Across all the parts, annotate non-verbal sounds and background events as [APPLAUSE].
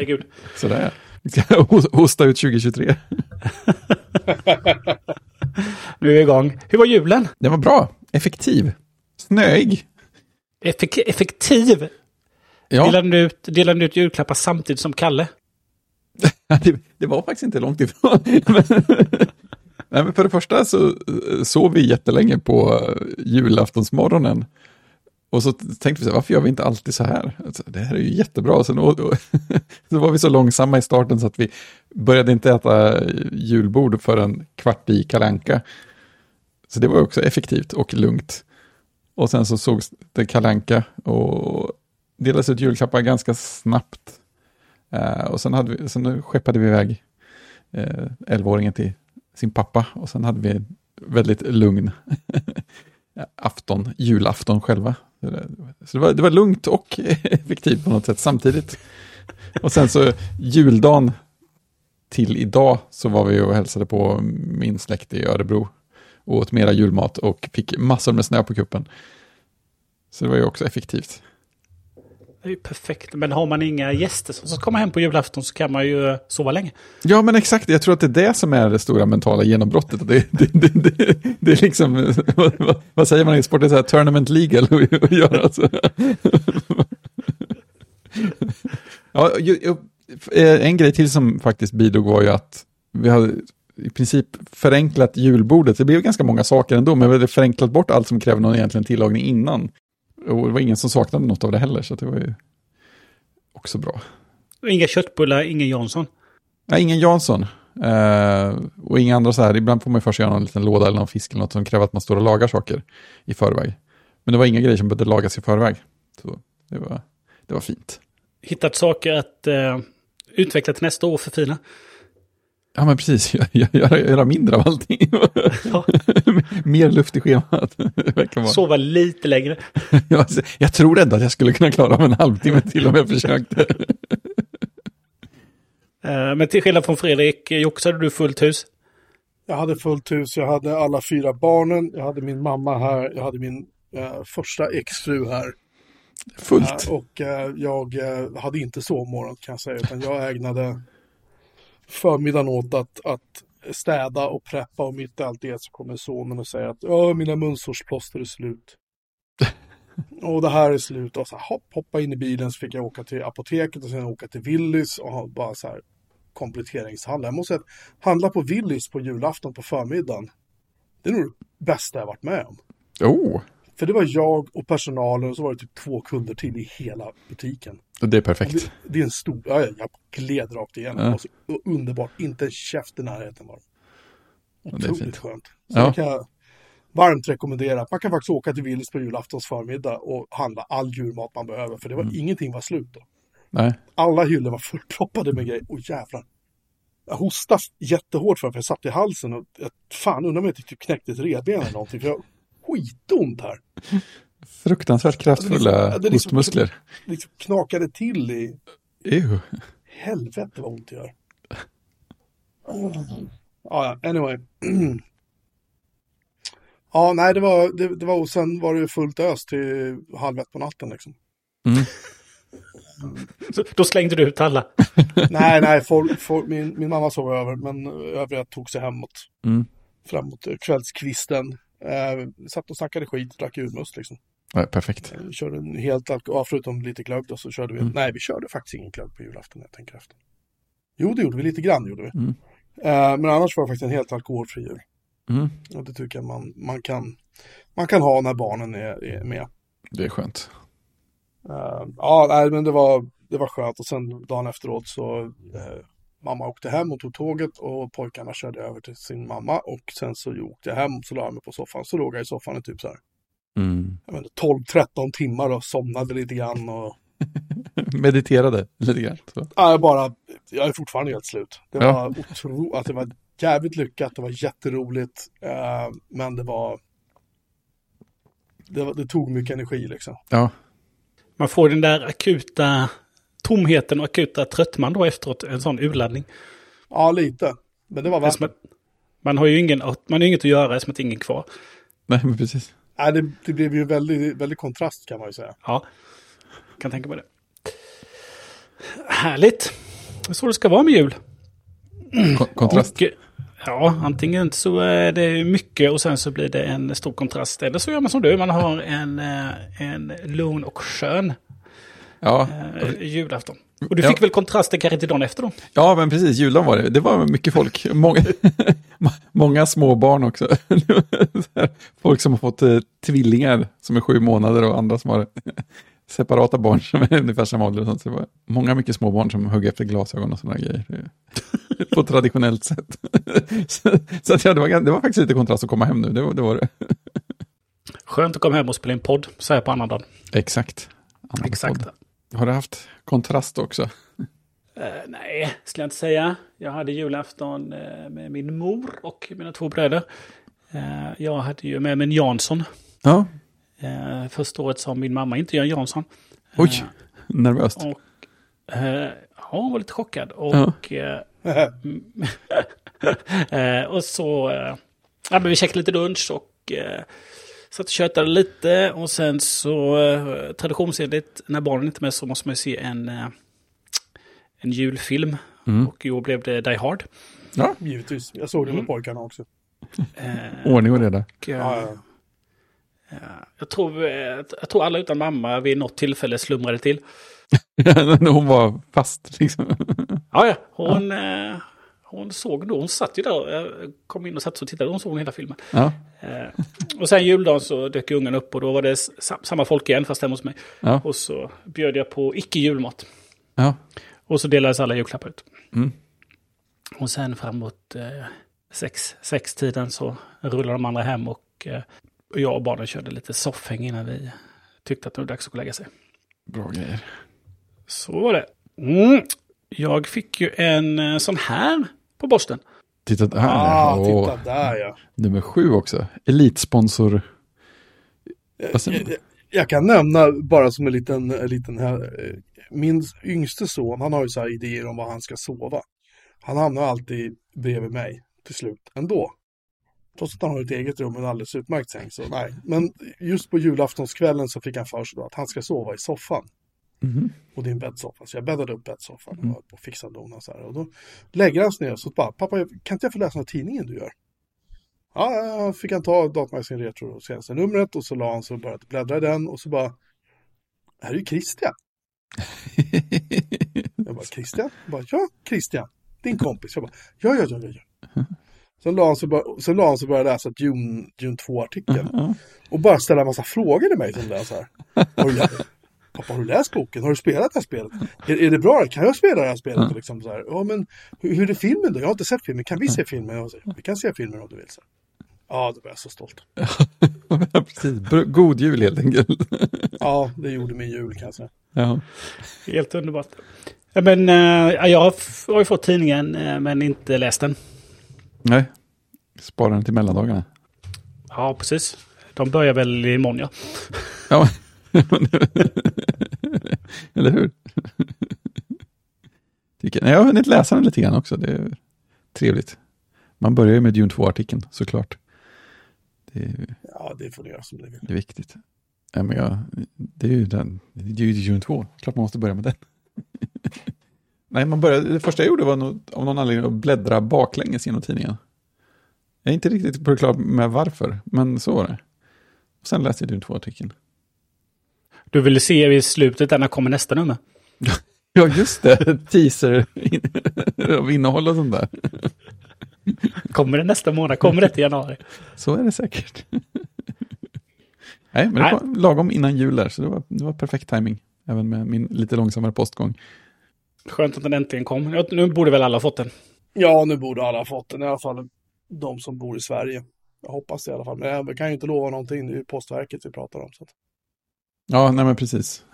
Herregud. Sådär. [LAUGHS] Hosta ut 2023. [LAUGHS] Nu är vi igång. Hur var julen? Den var bra. Effektiv. Snöig. Effek effektiv. Ja, Delade, ni ut, delade ut julklappar samtidigt som Kalle? [LAUGHS] det, det var faktiskt inte långt ifrån. Nej, men för det första så eh, sov vi jättelänge på eh, julaftonsmorgonen. Och så tänkte vi så här, varför gör vi inte alltid så här? Alltså, det här är ju jättebra. Och sen, och, och, [LAUGHS] så var vi så långsamma i starten så att vi började inte äta julbord förrän kvart i kalanka. Så det var också effektivt och lugnt. Och sen så sågs det kalanka och delades ut julklappar ganska snabbt. Eh, och sen, hade vi, sen skeppade vi iväg eh, 11-åringen till sin pappa och sen hade vi en väldigt lugn [LAUGHS] afton, julafton själva. Så det, var, det var lugnt och [LAUGHS] effektivt på något sätt samtidigt. Och sen så juldagen till idag så var vi och hälsade på min släkt i Örebro och åt mera julmat och fick massor med snö på kuppen. Så det var ju också effektivt. Det är ju perfekt. Men har man inga gäster som ska komma hem på julafton så kan man ju eh, sova länge. Ja, men exakt. Jag tror att det är det som är det stora mentala genombrottet. Det, det, det, det, det är liksom, [LAUGHS] vad, vad- säger man i sport? Det är så här tournament legal att göra. Alltså. [LAUGHS] Ja, eh, en grej till som faktiskt bidrog var ju att vi hade i princip förenklat julbordet. Det blev ganska många saker ändå, men vi hade förenklat bort allt som kräver någon egentligen tillagning innan. Och det var ingen som saknade något av det heller, så det var ju också bra. Inga köttbullar, ingen Jansson. Nej, ingen Jansson. Eh, och inga andra så här, ibland får man ju först göra någon liten låda eller någon fisk eller något som kräver att man står och lagar saker i förväg. Men det var inga grejer som behövde lagas i förväg. Så det var, det var fint. Hittat saker att eh, utveckla till nästa år och förfina. Ja, men precis. [LAUGHS] Göra göra mindre av allting. [LAUGHS] Ja. [LAUGHS] Mer luft i schemat. Sova lite längre. Jag, jag tror ändå att jag skulle kunna klara av en halvtimme till om jag försökte. Eh, men till skillnad från Fredrik, hade du fullt hus. Jag hade fullt hus, jag hade alla fyra barnen, jag hade min mamma här, jag hade min eh, första exfru här. Fullt. Eh, och eh, jag eh, hade inte sovmorgon kan jag säga, utan jag ägnade förmiddagen åt att, att städa och preppa och mitt i allt det så kommer sonen och säger att ja, mina munsårsplåster är slut. [LAUGHS] och det här är slut och så här, hopp, hoppa in i bilen så fick jag åka till apoteket och sen åka till Willys och bara så här kompletteringshandla. Jag måste säga att handla på Willys på julafton på förmiddagen. Det är nog det bästa jag varit med om. Oh, För det var jag och personalen och så var det typ två kunder till i hela butiken. Det är perfekt. Det, det är en stor, ja, jag gled rakt igenom. Ja. Det var så underbart, inte en käft i närheten var Otroligt skönt. Så Ja. kan jag varmt rekommendera. Man kan faktiskt åka till Willys på julaftons förmiddag och handla all julmat man behöver. För det var, Mm. ingenting var slut då. Nej. Alla hyllor var fullproppade med grejer. Åh jävlar. Jag hostade jättehårt för att jag satt i halsen och jag, fan undrar om jag inte typ knäckte ett revben eller någonting. För jag har skitont här. Fruktansvärt kraftfulla är liksom- hostmuskler. Det liksom knakade till i Ew. Helvete vad ont det gör. Ja, ja, anyway. [CLEARS THROAT] ja, nej, det var, det, det var, och sen var det fullt ös till halv ett på natten liksom. Mm. Så, då slängde du ut alla. [LAUGHS] nej, nej, folk, folk, min, min mamma sov över, men övriga tog sig hemåt. Mm. Framåt kvällskvisten. Eh, satt och snackade skit, drack julmust liksom. Ja, perfekt. Eh, Körde en helt alkohol, ja, förutom lite glögg då, så körde vi, Mm. nej, vi körde faktiskt ingen glögg på julafton, jag tänker efter. Jo, det gjorde vi, lite grann gjorde vi. Mm. Eh, men annars var det faktiskt en helt alkoholfri jul. Mm. Och det tycker jag man, man, kan, man kan ha när barnen är, är med. Det är skönt. Eh, ja, nej, men det var, det var skönt. Och sen dagen efteråt så eh, mamma åkte hem och tog tåget och pojkarna körde över till sin mamma. Och sen så åkte jag hem och så la jag mig på soffan. Så låg jag i soffan i typ så här, Mm. jag vet inte, 12-13 timmar och somnade lite grann. Och, [LAUGHS] Mediterade lite grann. Så. ja, jag bara, jag är fortfarande helt slut. Det Ja. var otro, att det var jävligt lyckat, det var jätteroligt. Eh, men det var, det, var, det tog mycket energi liksom. Ja, Man får den där akuta tomheten och akuta tröttman då efteråt, en sån urladdning. Ja, lite. Men det var värt att Man har ju ingen, man har inget att göra som att ingen kvar. nej men precis. Nej, det, det blev ju väldigt, väldigt kontrast kan man ju säga. Ja, kan tänka på det. Härligt. Det är så det ska vara med jul. Kon kontrast. Och, ja, antingen så är det mycket och sen så blir det en stor kontrast. Eller så gör man som du, man har en, eh, en lugn och skön Ja, eh, julafton. Och du Ja. fick väl kontrasten kanske till dagen efter då? ja, men precis. Juldagen var det. Det var mycket folk. Många, [LAUGHS] många små barn också. [LAUGHS] Folk som har fått eh, tvillingar som är sju månader och andra som har [LAUGHS] separata barn som är ungefär samma ålder. och sånt. Så det var många mycket små barn som högg efter glasögon och sådana grejer. På traditionellt sätt. Så, så att, ja, det, var, det var faktiskt lite kontrast att komma hem nu. Det, det var det. Skönt att komma hem och spela in podd så här på annandagen. Exakt. Annan Exakt. podd. Har du haft kontrast också? Eh, nej, skulle jag inte säga. Jag hade julafton eh, med min mor och mina två bröder. Eh, jag hade ju med mig en Jansson. Ja. Eh, första året som min mamma inte gör Jansson. Oj, nervöst. Och, ja, hon var lite chockad. Och, [LAUGHS] och så... Ja, men vi käkade lite lunch och satt och tjötade lite. Och sen så eh, traditionsenligt, när barnen inte är med så måste man ju se en, eh, en julfilm. Mm. Och i år blev det Die Hard. Ja, Givetvis. Jag såg det med Mm. pojkarna också. Eh, ordning och reda. och, eh, Ja, ja. jag, tror, jag tror alla utan mamma vid något tillfälle slumrade till. [LAUGHS] När hon var fast liksom. Ja, ja. Hon, Eh, hon såg då, hon satt ju där. Jag kom in och satt och tittade, hon såg hela filmen. Ja, Eh, och sen juldagen så dök ungarna upp och då var det samma folk igen fast hemma hos mig. ja, Och så bjöd jag på icke julmat. ja. Och så delades alla julklappar ut. Mm. Och sen framåt eh, sex, sex tiden så rullade de andra hem och, eh, jag och barnen körde lite soffhäng innan vi tyckte att det var dags att gå och lägga sig. Bra grejer. Så var det. Mm. Jag fick ju en eh, sån här på posten. Titta här. Ah, Åh, titta där ja. Nummer sju också. Elitsponsor. Vad säger Jag, man? jag, jag kan nämna bara som en liten, en liten här. eh, Min yngste son, han har ju så här idéer om var han ska sova. Han hamnar alltid bredvid mig till slut ändå. Trots att han har ett eget rum och en alldeles utmärkt säng. Så nej. Men just på julaftonskvällen så fick han för sig då att han ska sova i soffan. Mhm. Och det är en bäddsoffa. Så jag bäddade upp bäddsoffan och, och fixade och så här. Och då lägger han sig ner och så bara, pappa kan inte jag få läsa den här tidningen du gör? Ja, ja, fick han ta Datamagasin Retro senaste numret och så la han sig och började bläddra i den och så bara, här är ju Christian. [LAUGHS] Jag bara, Christian? Jag bara, ja, Christian, din kompis. Jag bara, ja, ja, ja, ja. ja. Sen la han sig bara, sen la han sig och började läsa ett June, June 2-artikel. Ja. Och bara ställa en massa frågor till mig som det är så här. Du, lä- Pappa, har du läst boken? Har du spelat det här spelet? Är, är det bra? Kan jag spela det här spelet? Liksom så här. Ja, men hur, hur är filmen då? Jag har inte sett filmen. Kan vi se filmen? Jag säger, vi kan se filmen om du vill. Så. Ja, då blev jag så stolt. [LAUGHS] Precis. God jul helt enkelt. [LAUGHS] Ja, det gjorde min jul kan jag säga. Ja. Helt underbart. Men eh, jag har ju fått tidningen eh, men inte läst den. Nej, spara den till mellandagarna. Ja, precis. De börjar väl imorgon ja. Ja, [LAUGHS] [LAUGHS] eller hur? Tycker, jag har hunnit läsa den lite grann också. Det är trevligt. Man börjar ju med Dune 2-artikeln såklart. Det är, Ja, det får du göra som du vill. det är viktigt. Ja, men jag, det är ju den, det är ju Dune 2. Klart man måste börja med den. [LAUGHS] nej, man började, det första jag gjorde var nog, av någon anledning att bläddra baklänges genom tidningen. Jag är inte riktigt på det klar med varför, men så var det. Och sen läste jag Dune 2-artikeln. Du vill se vid slutet när kommer nästa nummer. [LAUGHS] Ja, just det. Teaser [LAUGHS] av innehåll och sånt där. [LAUGHS] Kommer det nästa månad? Kommer det till januari? Så är det säkert. Nej, men det Nej. kom lagom innan jul där, så det var, det var perfekt timing. Även med min lite långsammare postgång. Skönt att den äntligen kom. Nu borde väl alla ha fått den. Ja, nu borde alla ha fått den. I alla fall de som bor i Sverige. Jag hoppas det i alla fall. Men jag kan ju inte lova någonting. Det är ju Postverket vi pratar om. Så att. Ja, nej men precis.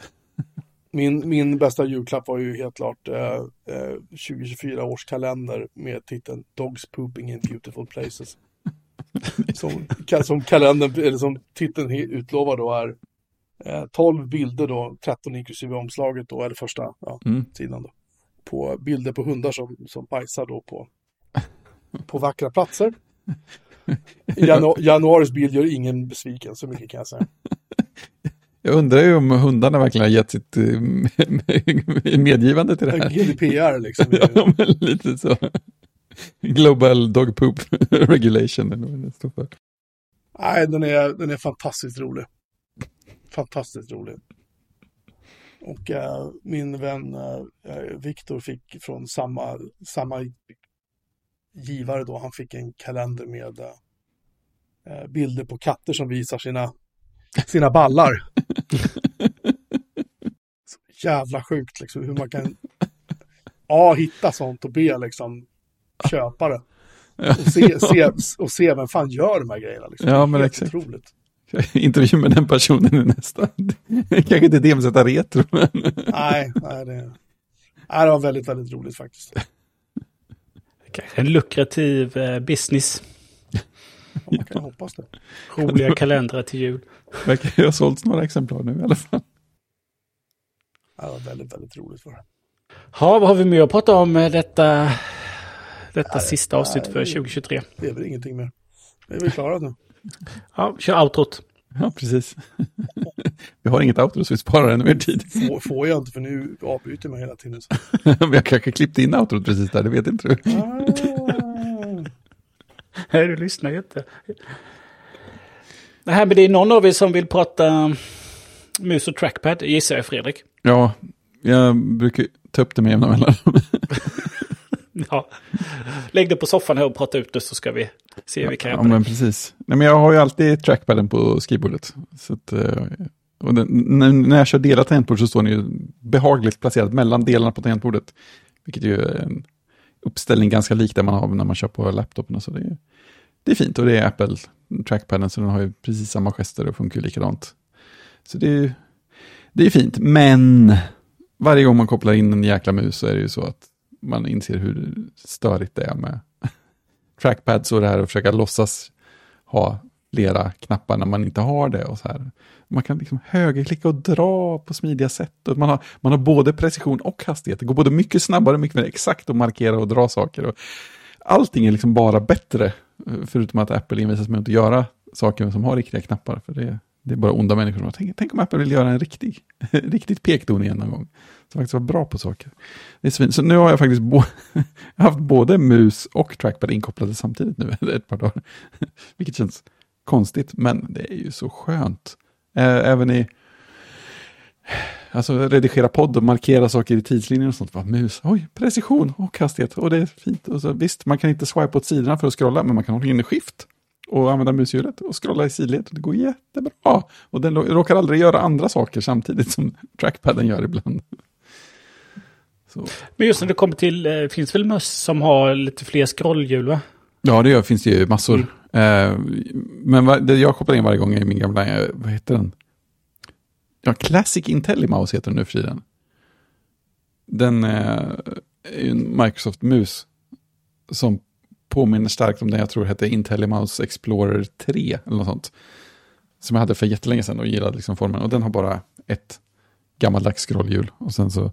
Min, min bästa julklapp var ju helt klart eh, eh, 2024 års kalender med titeln Dogs Pooping in Beautiful Places. [LAUGHS] Som, som kalendern, eller som titeln utlovar då är eh, 12 bilder då, 13 inklusive omslaget då, eller första ja, Mm. sidan då. På bilder på hundar som, som bajsar då på, på vackra platser. [LAUGHS] Janu- januaris bild gör ingen besviken, så mycket kan jag säga. Jag undrar ju om hundarna verkligen har gett sitt eh, [LAUGHS] medgivande till det här. GDPR liksom. [LAUGHS] Ja, men lite så. Global Dog Poop [LAUGHS] Regulation. Det står för. Nej, den är, den är fantastiskt rolig. Fantastiskt rolig. Och eh, min vän eh, Viktor fick från samma, samma givare då, han fick en kalender med eh, bilder på katter som visar sina, sina ballar. Så jävla sjukt liksom hur man kan A. hitta sånt och B. liksom köpa det. Och se, se, och se vem fan gör de här grejerna. Liksom. Ja, är men helt exakt. Otroligt. Intervju med den personen i nästa. Kanske inte det med sätta retro. Men... Nej, nej det, nej, det var väldigt, väldigt roligt faktiskt. Kanske en lukrativ eh, business. Man kan hoppas det. Roliga kalendrar till jul. [LAUGHS] Verkar ju ha sålts några exemplar nu i alla fall. Det var väldigt, väldigt roligt för det. Ja, vad har vi mer att prata om eh, detta, detta Nej, sista avsnitt för nej. 2023? Det är väl ingenting mer. Vi är väl klara nu. Ja, kör outrot. [LAUGHS] Ja, precis. [LAUGHS] Vi har inget outro så vi sparar ännu mer tid. Får, får jag inte för nu avbryter man hela tiden. Så. Vi har kanske klippt in outrot precis där, det vet inte du. Ah. Nej, du lyssnar ju inte. Det här men det är någon av er som vill prata mus och trackpad, gissar jag Fredrik. Ja, jag brukar ta upp det med jämna mellanrum. [LAUGHS] Ja. Lägg det på soffan här och prata ut det så ska vi se hur vi kan Ja, göra men det. precis. Nej, men jag har ju alltid trackpaden på skrivbordet. Så att, eh, och den, när, jag kör delat tangentbord så står den ju behagligt placerat mellan delarna på tangentbordet. Vilket ju är en uppställning ganska lik den man har när man kör på laptopen. och Så det, är, det är fint och det är Apple trackpaden så den har ju precis samma gester och funkar likadant. Så det är, det är fint, men varje gång man kopplar in en jäkla mus så är det ju så att man inser hur störigt det är med [LAUGHS] trackpads och det här att försöka låtsas ha flera knappar när man inte har det. Och så här. Man kan liksom högerklicka och dra på smidiga sätt. Och man, har, man har både precision och hastighet. Det går både mycket snabbare och mycket mer exakt att markera och dra saker. Och allting är liksom bara bättre. Förutom att Apple envisas med att inte göra saker som har riktiga knappar. För det, det är bara onda människor som tänker, tänk om Apple vill göra en riktig, [LAUGHS] riktigt pekdon igen någon gång. Som faktiskt var bra på saker. Det är svin. Så nu har jag faktiskt bo- jag [LAUGHS] haft både mus och trackpad inkopplade samtidigt nu [LAUGHS] ett par dagar. Vilket känns konstigt, men det är ju så skönt. Även i alltså redigera podd och markera saker i tidslinjen och sånt. Bara, mus, oj, precision och hastighet. Och det är fint. Och så, visst, man kan inte swipa åt sidorna för att scrolla, men man kan hålla inne skift och använda mushjulet och scrolla i sidled. Det går jättebra. Och den råkar aldrig göra andra saker samtidigt som trackpaden gör ibland. Så. Men just när det kommer till, eh, finns väl möss som har lite fler scrollhjul va? Ja, det gör, finns det ju massor. Eh, men va, det jag kopplar in varje gång är min gamla, eh, vad heter den? Ja, Classic IntelliMouse heter den nu för tiden. Den eh, är ju en Microsoft-mus som påminner starkt om den jag tror hette IntelliMouse Explorer 3 eller något sånt. Som jag hade för jättelänge sedan och gillade liksom formen. Och den har bara ett gammaldags scrollhjul och sen så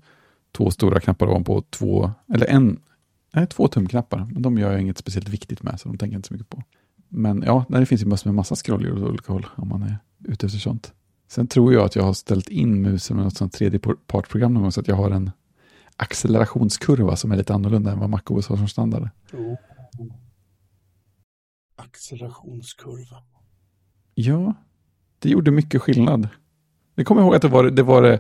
två stora knappar ovanpå, två, eller en, nej, två tumknappar. Men de gör jag inget speciellt viktigt med så de tänker jag inte så mycket på. Men ja, det finns ju möss med massa scrollhjul åt olika håll om man är ute efter sånt. Sen tror jag att jag har ställt in musen med något sånt tredjepartsprogram någon gång så att jag har en accelerationskurva som är lite annorlunda än vad MacOS har som standard. Oh. Accelerationskurva. Ja, det gjorde mycket skillnad. Jag kommer ihåg att det var det, var det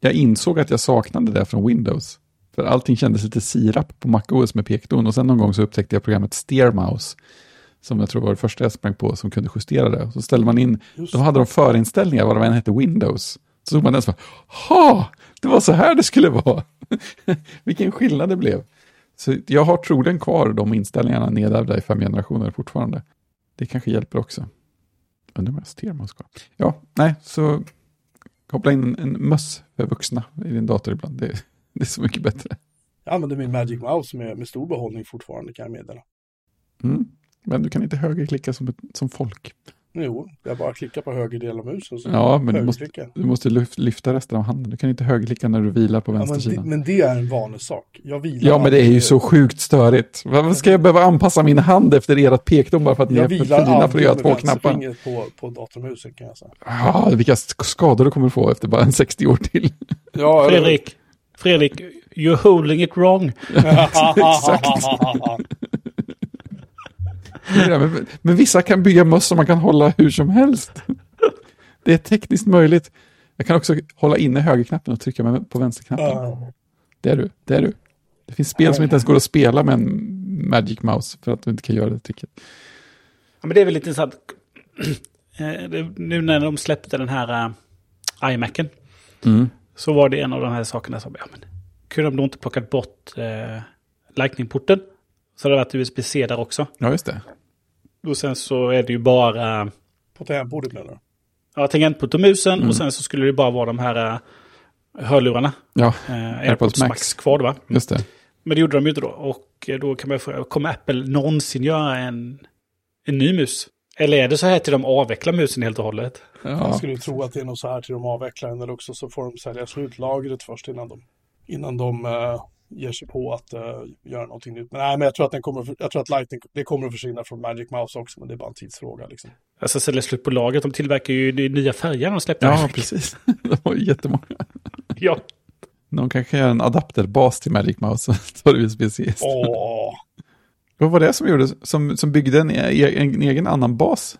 jag insåg att jag saknade det från Windows. För allting kändes lite sirap på MacOS med pekdon och sen någon gång så upptäckte jag programmet SteerMouse som jag tror var det första jag sprang på som kunde justera det. Så ställde man in, Just då hade de förinställningar vad det än hette Windows. Så såg man den så bara, ha, det var så här det skulle vara. [LAUGHS] Vilken skillnad det blev. Så jag har troligen kvar de inställningarna nedärvda i fem generationer fortfarande. Det kanske hjälper också. Undrar vad jag SteerMouse ska. Ja, nej, så koppla in en, en möss för vuxna i din dator ibland. Det, det är så mycket bättre. Jag använder min Magic Mouse med, med stor behållning fortfarande kan jag meddela. Mm. Men du kan inte högerklicka som, ett, som folk. Jo, jag bara klickar på höger del av musen. Så Ja, men du måste, du måste lyf- lyfta resten av handen. Du kan inte högerklicka när du vilar på Ja, men, det, vänstersidan. men det är en vanesak. Jag vilar Ja, men det är ju så sjukt störigt. Varför ska jag behöva anpassa min hand efter ert pekdom bara för att ni Jag är för fina för att göra två knappar? på, på datormusen kan jag säga. Ja, vilka sk- skador du kommer få efter bara en 60 år till. Ja, Fredrik, Fredrik, you're holding it wrong. [LAUGHS] [LAUGHS] [LAUGHS] men, men vissa kan bygga möss som man kan hålla hur som helst. Det är tekniskt möjligt. Jag kan också hålla inne högerknappen och trycka på vänsterknappen. Det är du, det är du. Det finns spel som inte ens går att spela med en Magic Mouse för att du inte kan göra det tricket. Ja, men det är väl lite intressant. [CLEARS THROAT] Eh, det- Nu när de släppte den här uh, iMacen Mm. så var det en av de här sakerna som, ja men, kunde de då inte plockat bort uh, Lightning-porten? Så det hade varit USB-C där också. Ja, just det. Och sen så är det ju bara På tangentbordet menar du? ja, tangentport och musen Mm. och sen så skulle det bara vara de här uh, hörlurarna. Ja, Uh, AirPods AirPods Max. Max. kvar då va? just det. Men det gjorde de ju inte då. Och eh, då kan man fråga, kommer Apple någonsin göra en, en ny mus? Eller är det så här till de avvecklar musen helt och hållet? Jag Ja, skulle tro att det är nog så här till de avvecklar den eller också så får de sälja slut lagret först innan de, innan de eh, ger sig på att eh, göra någonting nytt. Men nej, men jag tror att den kommer, jag tror att Lightning, det kommer att försvinna från Magic Mouse också, men det är bara en tidsfråga liksom. Alltså sälja slut på lagret. De tillverkar ju de nya färger de släppte. ja precis. [LAUGHS] Det var ju jättemånga. ja. Någon kanske gör en adapterbas till Magic Mouse och tar USB-C. Åh, Vad var det som gjorde, som, som byggde en, e- en egen annan bas?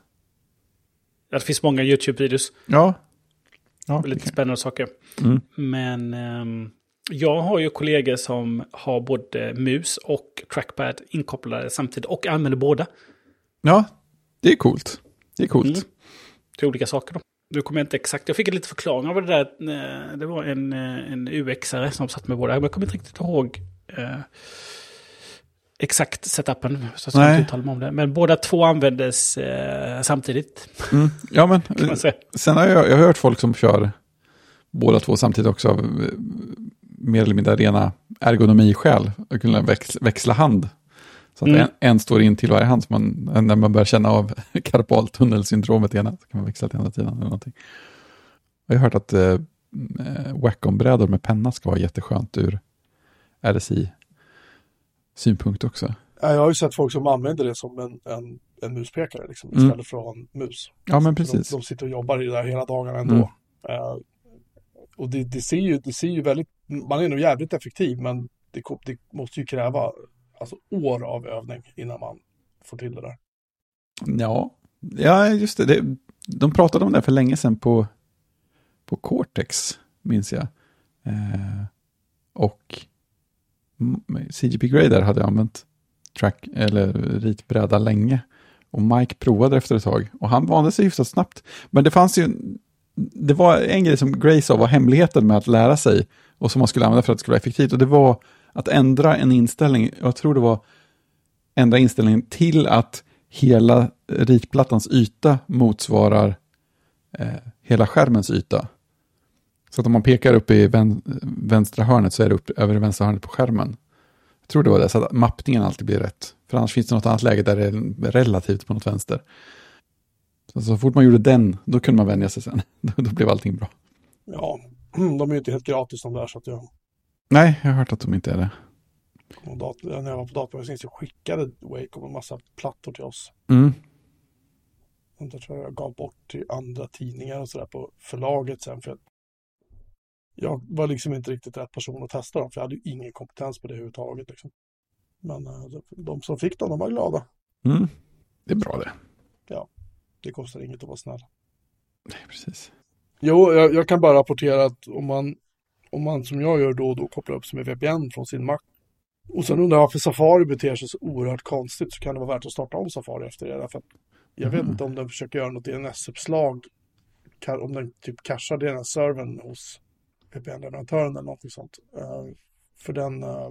Ja, Det finns många YouTube-videos. Ja. ja Lite spännande saker. Mm. Men ehm, jag har ju kollegor som har både mus och trackpad inkopplade samtidigt. Och använder båda ja, det är coolt. Det är coolt. Mm. till olika saker. Då. Nu kommer jag inte exakt. Jag fick en liten förklaring av det där. eh, Det var en, eh, en UX-are som satt med båda. Men jag kommer inte riktigt ihåg eh, exakt setupen. Så jag ska inte uttala mig om det. Men båda två användes eh, samtidigt. Mm. Ja, men [LAUGHS] säga. sen har jag, jag har hört folk som kör båda två samtidigt också eh, mer eller mindre rena ergonomiskäl. Att kunna väx, växla hand. Så att Mm. en, en står in till varje hand. Så man, när man börjar känna av [LAUGHS] karpaltunnelsyndromet ena, så kan man växla till andra sidan. Eller någonting. Jag har hört att eh, eh, Wacom-brädor med penna ska vara jätteskönt ur RSI-synpunkt också. Ja, jag har ju sett folk som använder det som en, en, en muspekare liksom, Mm. istället för att ha en mus. Ja, men De, precis. de sitter och jobbar i det där hela dagarna ändå. Mm. Eh, och det, det, ser ju, det ser ju väldigt, man är nog jävligt effektiv men det, det måste ju kräva alltså, år av övning innan man får till det där. Ja, ja just det. det. De pratade om det för länge sedan på, på Cortex, minns jag. Eh, och CGP Grader hade använt track, eller ritbräda länge. Och Mike provade efter ett tag. Och han vande sig hyfsat snabbt. Men det fanns ju, det var en grej som Gray sa var hemligheten med att lära sig. Och som man skulle använda för att det skulle vara effektivt. Och det var att ändra en inställning. Jag tror det var ändra inställningen till att hela ritplattans yta motsvarar eh, hela skärmens yta. Så att om man pekar upp i vän, vänstra hörnet så är det upp över det vänstra hörnet på skärmen. Jag tror det var det, så att mappningen alltid blir rätt. För annars finns det något annat läge där det är relativt på något vänster. Så, så fort man gjorde den, då kunde man vänja sig sen. [LAUGHS] Då, då blev allting bra. Ja, [CLEARS THROAT] de är ju inte helt gratis de där så att jag, Nej, jag har hört att de inte är det. och dat- när jag var på datorn så skickade Wacom en massa plattor till oss. Mm. Och det tror jag jag gav bort till andra tidningar och sådär på förlaget sen. För att jag var liksom inte riktigt rätt person att testa dem, för jag hade ju ingen kompetens på det överhuvudtaget. Liksom. Men eh, de- som fick dem, de var glada. Mm. Det är bra det. Det kostar inget att vara snäll. Nej, precis. Jo, jag, jag kan bara rapportera att om man, om man som jag gör då och då kopplar upp sig med VPN från sin Mac och sen undrar varför Safari beter sig så oerhört konstigt så kan det vara värt att starta om Safari efter det. Därför att jag vet Mhm. inte om den försöker göra något DNS-uppslag, om den typ cachar DNS-servern hos VPN-leverantören eller någonting sånt. Eh, för den, eh,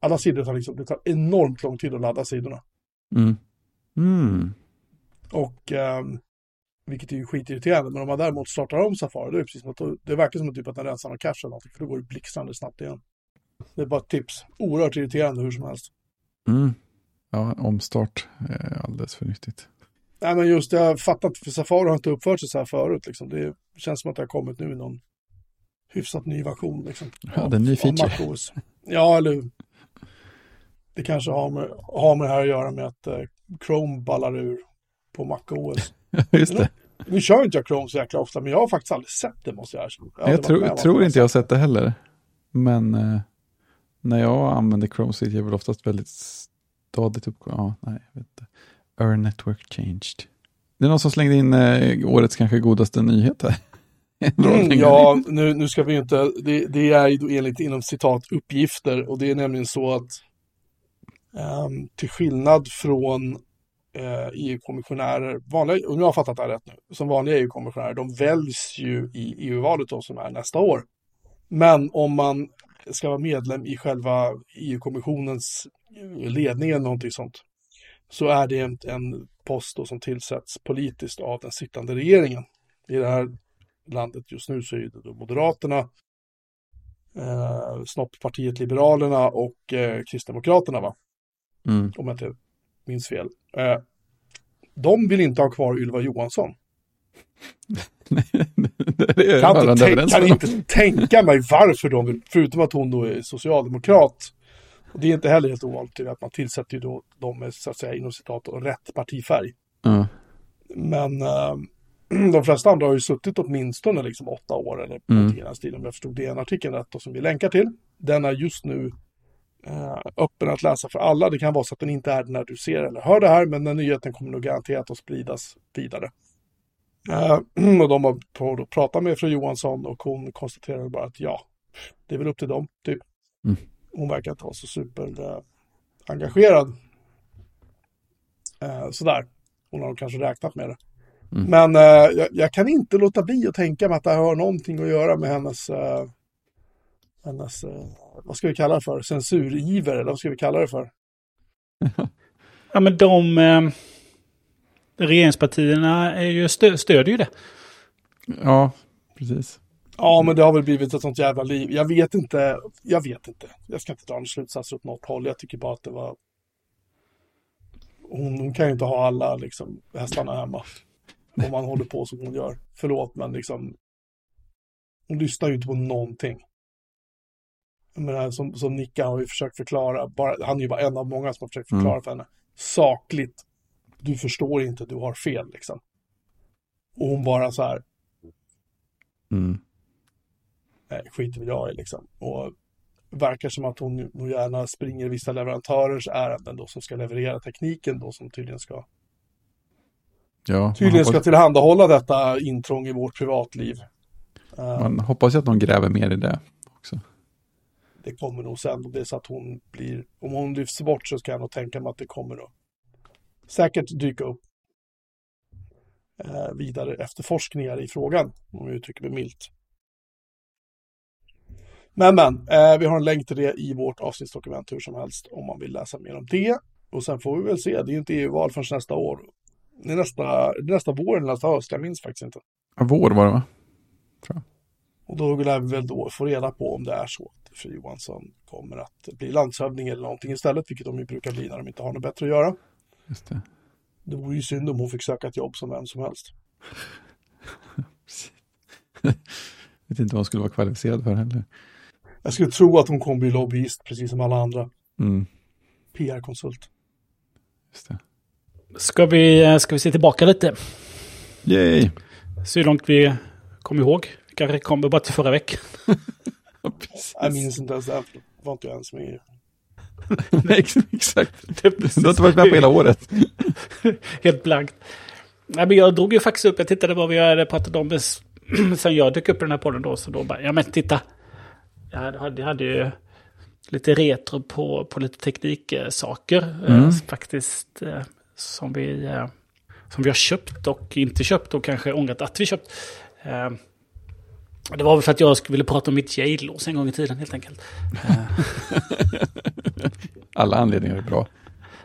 alla sidor tar liksom, det tar enormt lång tid att ladda sidorna. Mm. Mm. Och ehm, vilket är ju skitirriterande. Men om man däremot startar om Safari, då är det precis som att det verkar som att, typ att den rensar någon cache eller någonting. För då går det blixtrande snabbt igen. Det är bara ett tips. Oerhört irriterande hur som helst. Mm. Ja, omstart är alldeles för nyttigt. Nej, men just det, jag fattar inte, för Safari har inte uppfört sig så här förut. Liksom. Det känns som att det har kommit nu i någon hyfsat ny version. Liksom, Ja, det är en ny feature. Ja, eller hur? Det kanske har med, har med det här att göra med att eh, Chrome ballar ur på MacOS. [LAUGHS] Just det. Nu kör inte jag Chrome så jäkla ofta, men jag har faktiskt aldrig sett det måste jag erkänna. Jag, hade varit tror, inte jag har sett det heller. Men eh, när jag använder Chrome så är det väl oftast väldigt stadigt upp. Ja, nej, jag vet inte. Our network changed. Det är någon som slängde in eh, årets kanske godaste nyhet här. [LAUGHS] Mm, ja, nu, nu ska vi inte, det, det är ju enligt inom citat uppgifter och det är nämligen så att ehm, till skillnad från eh, EU-kommissionärer, vanliga, om jag har fattat det här rätt nu, som vanliga EU-kommissionärer, de väljs ju i EU-valet då som är nästa år. Men om man ska vara medlem i själva EU-kommissionens ledning eller någonting sånt, så är det en, en post som tillsätts politiskt av den sittande regeringen. I det här landet just nu så är det då Moderaterna, eh, Snopppartiet Liberalerna och eh, Kristdemokraterna, va? Mm. om jag inte minns fel. Eh, de vill inte ha kvar Ylva Johansson. [LAUGHS] det Kan, inte, tänk, kan inte tänka mig varför de vill, förutom att hon då är socialdemokrat. Och det är inte heller helt ovanligt att man tillsätter ju då dem med, så att säga, inom citat, då, rätt partifärg. Ja. Men eh, [CLEARS THROAT] de flesta andra har ju suttit åtminstone liksom åtta år eller Mm. i den stilen. Om jag förstod DN-artikeln rätt och som vi länkar till. Den är just nu öppen att läsa för alla. Det kan vara så att den inte är när du ser eller hör det här, men den nyheten kommer nog garanterat att spridas vidare. Eh, [CLEARS THROAT] och de har på att prata med fru Johansson och hon konstaterade bara att ja, det är väl upp till dem, typ. Mm. Hon verkar inte vara så super eh, engagerad. Eh, sådär. Hon har kanske räknat med det. Mm. Men eh, jag, jag kan inte låta bli att tänka mig att det här har någonting att göra med hennes, eh, hennes eh, vad ska vi kalla det för, censuriver eller vad ska vi kalla det för? [LAUGHS] Ja, men de... Eh, regeringspartierna är ju stö stödjer ju det. ja, precis. Ja, men det har väl blivit ett sånt jävla liv. Jag vet inte, jag vet inte. Jag ska inte dra en slutsats åt något håll. Jag tycker bara att det var... Hon, hon kan ju inte ha alla liksom, hästarna hemma. Om man håller på som hon gör. Förlåt, men liksom... Hon lyssnar ju inte på någonting. Menar, som, som Nicka har ju försökt förklara, bara, han är ju bara en av många som har försökt förklara Mm. för henne. Sakligt, du förstår inte, du har fel liksom. Och hon bara så här, Mm. nej, skiter väl jag i liksom. Och verkar som att hon nog gärna springer vissa leverantörers ärenden då som ska leverera tekniken då som tydligen ska, Ja, tydligen ska tillhandahålla detta intrång i vårt privatliv. Man hoppas ju att någon gräver mer i det också. Det kommer nog sen om det är så att hon blir, om hon lyfts bort så ska jag nog tänka mig att det kommer att säkert dyka upp eh, vidare efterforskningar i frågan, om jag uttrycker mig milt. Men men, eh, vi har en länk till det i vårt avsnittsdokument hur som helst om man vill läsa mer om det. Och sen får vi väl se, det är inte EU-val förrän nästa år. Det är nästa, det är nästa vår eller nästa höst, jag minns faktiskt inte. Ja, vår var det va? Och då lär vi väl då få reda på om det är så fru Johansson kommer att bli landshövding eller någonting istället, vilket de ju brukar bli när de inte har något bättre att göra. Just det. Det vore ju synd om hon fick söka ett jobb som vem som helst. [LAUGHS] Vet inte vad hon skulle vara kvalificerad för heller. Jag skulle tro att hon kommer bli lobbyist, precis som alla andra. Mm. PR-konsult. Just det. Ska vi, eh, ska vi se tillbaka lite? Yay! Så hur långt vi kommer ihåg. Vi kanske kommer bara till förra veckan. [LAUGHS] Precis. Jag minns inte ens det, här, var inte jag ens med i [LAUGHS] Nej, ex- exakt. [LAUGHS] Det är Du har inte varit med på hela året. [LAUGHS] Helt blankt. Nej, men jag drog ju faktiskt upp, jag tittade vad vi hade pratat om [CLEARS THROAT] sen jag dök upp i den här podden då. Så då bara, ja men titta. Jag hade, jag hade ju lite retro på, på lite tekniksaker eh, Mm. faktiskt. Eh, som, vi, eh, som vi har köpt och inte köpt och kanske ångrat att vi köpt. Det var väl för att jag skulle vilja prata om mitt jail-lås en gång i tiden helt enkelt. [LAUGHS] Alla anledningar är bra.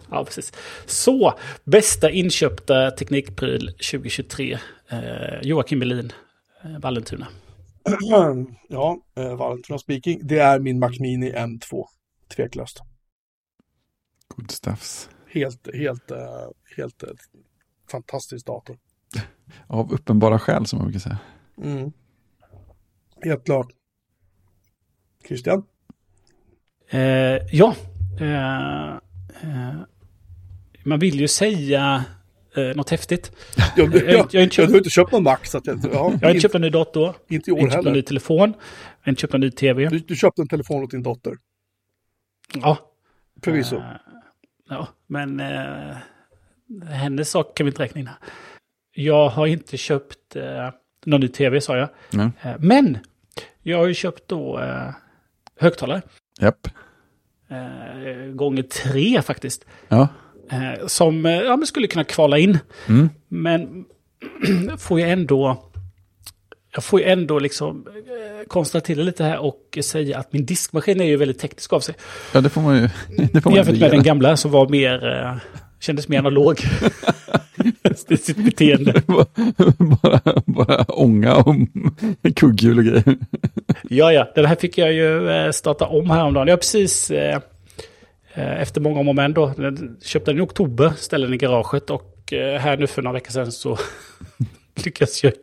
Ja, precis. Så, bästa inköpta teknikpryl 2023. Eh, Joakim Melin, eh, Vallentuna. [CLEARS THROAT] ja, eh, Valentino speaking. Det är min Mac Mini M2. Tveklöst. Good stuffs. Helt, helt, eh, helt eh, fantastisk dator. [LAUGHS] Av uppenbara skäl som man brukar säga. Mm. Helt klart. Christian? Eh, ja. Eh, eh, man vill ju säga eh, något häftigt. Jag, jag, jag- jag har jag, inte köpt- har inte köpt någon Mac, så att jag, ja, Jag har inte inte, köpt en ny dator. inte i Jag har år inte köpt en ny heller. telefon. Jag har inte köpt en ny tv. Du, du köpte en telefon åt din dotter, Ja. förvisso. Eh, ja, men eh, hennes sak kan vi inte räkna in här. Jag har inte köpt eh, någon ny tv, sa jag. Eh, men jag har ju köpt då eh, högtalare. Japp. Eh, gånger tre faktiskt. Ja. Eh, som eh, ja, skulle kunna kvala in. Mm. Men [CLEARS THROAT] får jag ändå... Jag får ju ändå liksom eh, konstatera lite här och säga att min diskmaskin är ju väldigt teknisk av sig. ja, det får man ju. [LAUGHS] Det får man Jämfört med den gamla som var mer... Eh, kändes mer analog. [LAUGHS] [LAUGHS] I sitt beteende. [LAUGHS] bara, bara ånga och kugghjul och grejer. Ja, ja. Den här fick jag ju eh, starta om häromdagen. Jag har precis... Eh, eh, efter många om och men då. Köpte den i oktober, ställde den i garaget och eh, här nu för några veckor sedan så [LAUGHS] lyckades jag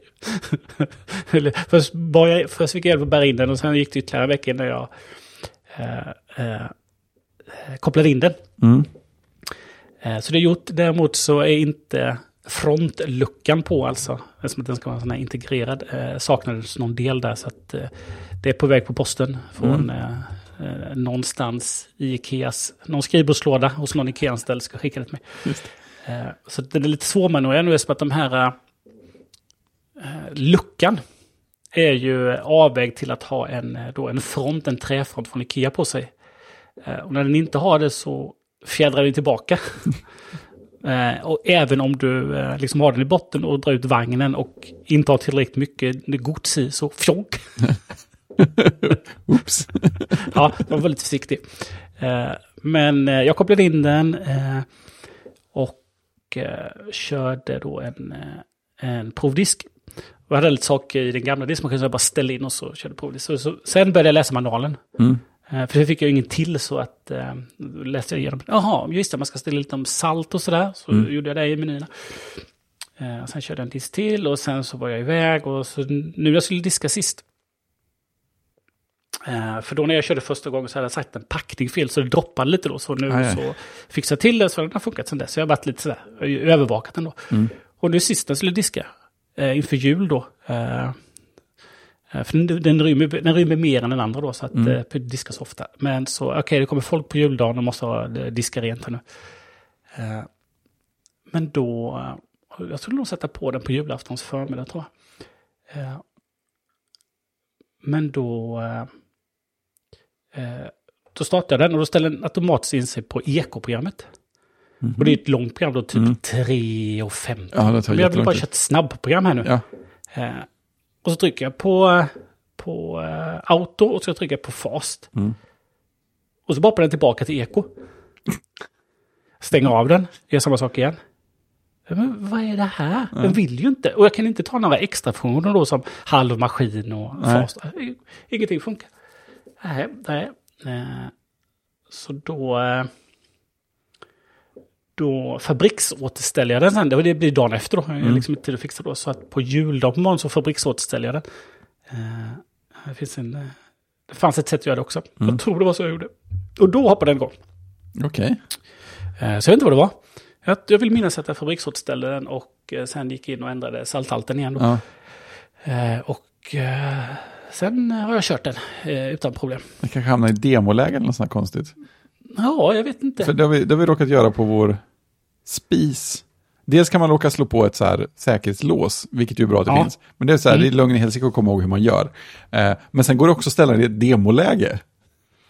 först, bar jag, först fick jag hjälp att bära in den och sen gick det ytterligare en vecka innan jag eh, kopplade in den. Mm. Eh, så det är gjort. Däremot så är inte frontluckan på alltså. Eftersom att den ska vara sån här integrerad. Eh, saknades någon del där så att eh, det är på väg på posten från eh, eh, någonstans i Ikeas, någon skrivbordslåda hos någon Ikea-anställd ska skicka det till mig. Eh, så det är lite svårmanövrerad nu eftersom att de här eh, luckan är ju avvägd till att ha en, då en front, en träfront från Ikea på sig. Och när den inte har det så fjädrar den tillbaka. [LAUGHS] eh, och även om du eh, liksom har den i botten och drar ut vagnen och inte har tillräckligt mycket gods i så fjonk. [LAUGHS] Oops. ja, jag var väldigt försiktig. Eh, men eh, jag kopplade in den eh, och eh, körde då en, en provdisk. Jag hade lite saker i den gamla diskmaskinen så jag bara ställde in och så körde provdisk. Så, så, sen började jag läsa manualen. Mm. Eh, för det fick jag ingen till så att eh, läste jag igenom. Jaha, just det, man ska ställa lite om salt och sådär. Så Mm. gjorde jag det i menyerna. Eh, sen körde jag en disk till och sen så var jag iväg och så nu när jag skulle diska sist. Eh, för då när jag körde första gången så hade jag sagt en packning fel så det droppade lite då. Så nu Aj, aj. så fixade jag till det så den har funkat sen dess. Så jag har varit lite sådär, övervakat den då. Mm. Och nu sist jag skulle diska, eh, inför jul då. Eh, för den, den, rymmer, den rymmer mer än den andra då, så att Mm. mm. det diskas ofta. Men så, okej, det kommer folk på juldagen och måste ha det diska rent här nu. Eh, men då, eh, jag skulle nog sätta på den på julaftons förmiddag tror jag. Eh, men då, eh, eh, då startade jag den och då ställde den automatiskt in sig på ekoprogrammet. Och det är ett långt program då, typ Mm. 3.50. Ja, det tar Men jag vill bara köra ett snabbprogram här nu. Ja. Eh, och så trycker jag på, på eh, auto och så trycker jag på fast. Mm. Och så hoppar den tillbaka till eko. Stänger av den, gör samma sak igen. Men vad är det här? Den vill ju inte. Och jag kan inte ta några extra funktioner då som halv maskin och fast. Ingenting funkar. Nej, nej. Eh, Så då... Då fabriksåterställer jag den sen. Det blir dagen efter då. Jag Mm. har liksom inte tid att fixa då. Så att på juldagen på morgonen så fabriksåterställer jag den. Eh, Det, finns en, eh, det fanns ett sätt att göra det också. Mm. Jag tror det var så jag gjorde. Och då hoppade den igång. Okej. Eh, Så jag vet inte vad det var. Jag, jag vill minnas att jag fabriksåterställde den och eh, sen gick in och ändrade salthalten igen. Då. Ja. Eh, Och eh, sen har jag kört den utan problem. Det kanske hamnar i demoläge eller något sånt konstigt. Ja, jag vet inte. För det har, vi, det har vi råkat göra på vår spis. Dels kan man råka slå på ett så här säkerhetslås, vilket ju är bra att det Ja. finns. Men det är så här, Mm. det är lögn i helsike att komma ihåg hur man gör. Eh, men sen går det också att ställa det i ett demoläge.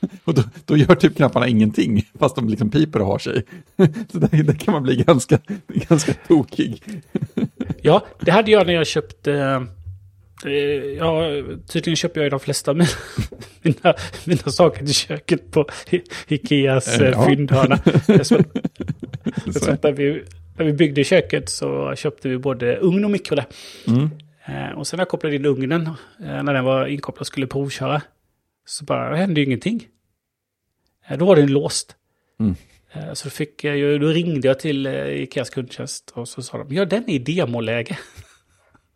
[LAUGHS] Och då, då gör typ knapparna ingenting, fast de liksom piper och har sig. [LAUGHS] så där, där kan man bli ganska, ganska tokig. Ja, det hade jag när jag köpte... eh, Ja, tydligen köper jag de flesta av mina, [LAUGHS] mina, mina saker till köket på Ikeas Eh, eh, ja. fyndhörna. [LAUGHS] När, vi, när vi byggde köket så köpte vi både ugn och mikro där. mm. Eh, och sen när jag kopplade in ugnen, när den var inkopplad och skulle provköra, så bara det hände ju ingenting. Då var den låst. Mm. Så fick jag då ringde jag till Ikeas kundtjänst och så sa de, ja den är i demoläge. [LAUGHS]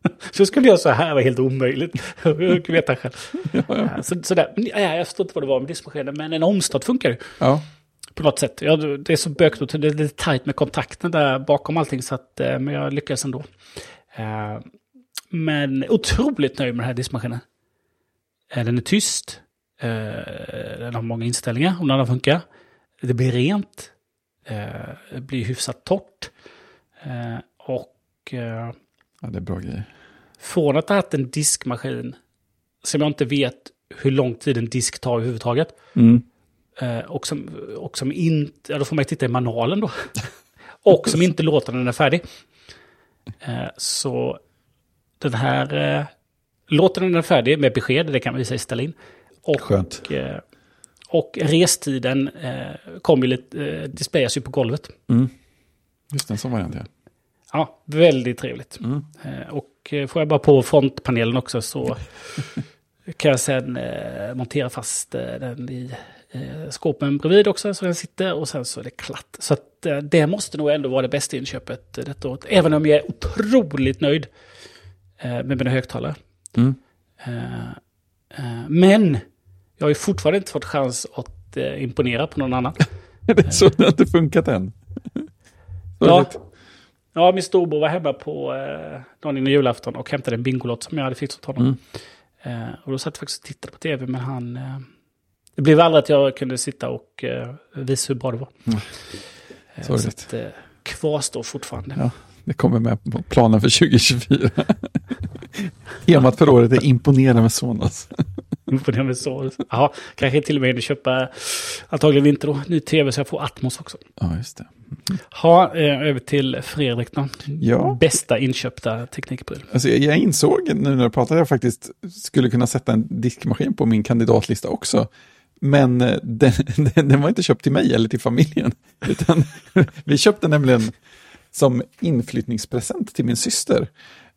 [LAUGHS] Så skulle jag så här, var helt omöjligt. [LAUGHS] Jag kan veta själv. Eh, Så, så där, ja, jag förstår inte vad det var med diskmaskinen, men en omstart funkar ju Ja, på något sätt. Ja, det är så bökigt och det är lite tajt med kontakten där bakom allting, så att, eh, men jag lyckades ändå. Eh, Men otroligt nöjd med den här diskmaskinen. Eh, Den är tyst. Den har många inställningar om den funkar. Det blir rent. Det blir hyfsat torrt. Och ja det är bra grejer. från att ha haft en diskmaskin som jag inte vet hur lång tid en disk tar överhuvudtaget. Mm. Eh, och som, och som inte, ja, då får man ju titta i manualen då. [LAUGHS] och som inte låter när den är färdig. Eh, så den här eh, låter den är färdig med besked, det kan vi säga ställa in. Och, Skönt. eh, och restiden eh, kommer ju lite, eh, displayas ju på golvet. Mm. Just det, en sån variant ja. Ja, väldigt trevligt. Mm. Eh, och eh, får jag bara på frontpanelen också så [LAUGHS] kan jag sen eh, montera fast den i skåpen bredvid också så den sitter och sen så är det klatt. Så att, det måste nog ändå vara det bästa inköpet detta året. Även om jag är otroligt nöjd med mina högtalare. Mm. Men jag har ju fortfarande inte fått chans att imponera på någon annan. [LAUGHS] det är så det har inte funkat än. Ja. Ja, min storbror var hemma på eh, dagen innan julafton och hämtade en Bingolott som jag hade fixat åt honom. Eh, och då satt jag faktiskt och tittade på tv, men han... Eh, det blev aldrig att jag kunde sitta och eh, visa hur bra det var. Mm. Eh, så Sorgligt. att, eh, kvarstår fortfarande. Ja. Det kommer med på planen för 2024. Temat [LAUGHS] för året är imponera med Sonos. Imponerande så. Ja, kanske till och med köpa, antagligen inte då, ny tv så jag får Atmos också. Ja, just det. Ha, eh, över till Fredrik då. Ja. Bästa inköpta teknikpryl. Alltså, jag- insåg nu när jag pratade att jag faktiskt skulle kunna sätta en diskmaskin på min kandidatlista också. Men eh, den, [LAUGHS] den, den var inte köpt till mig eller till familjen. Utan [LAUGHS] vi köpte nämligen som inflyttningspresent till min syster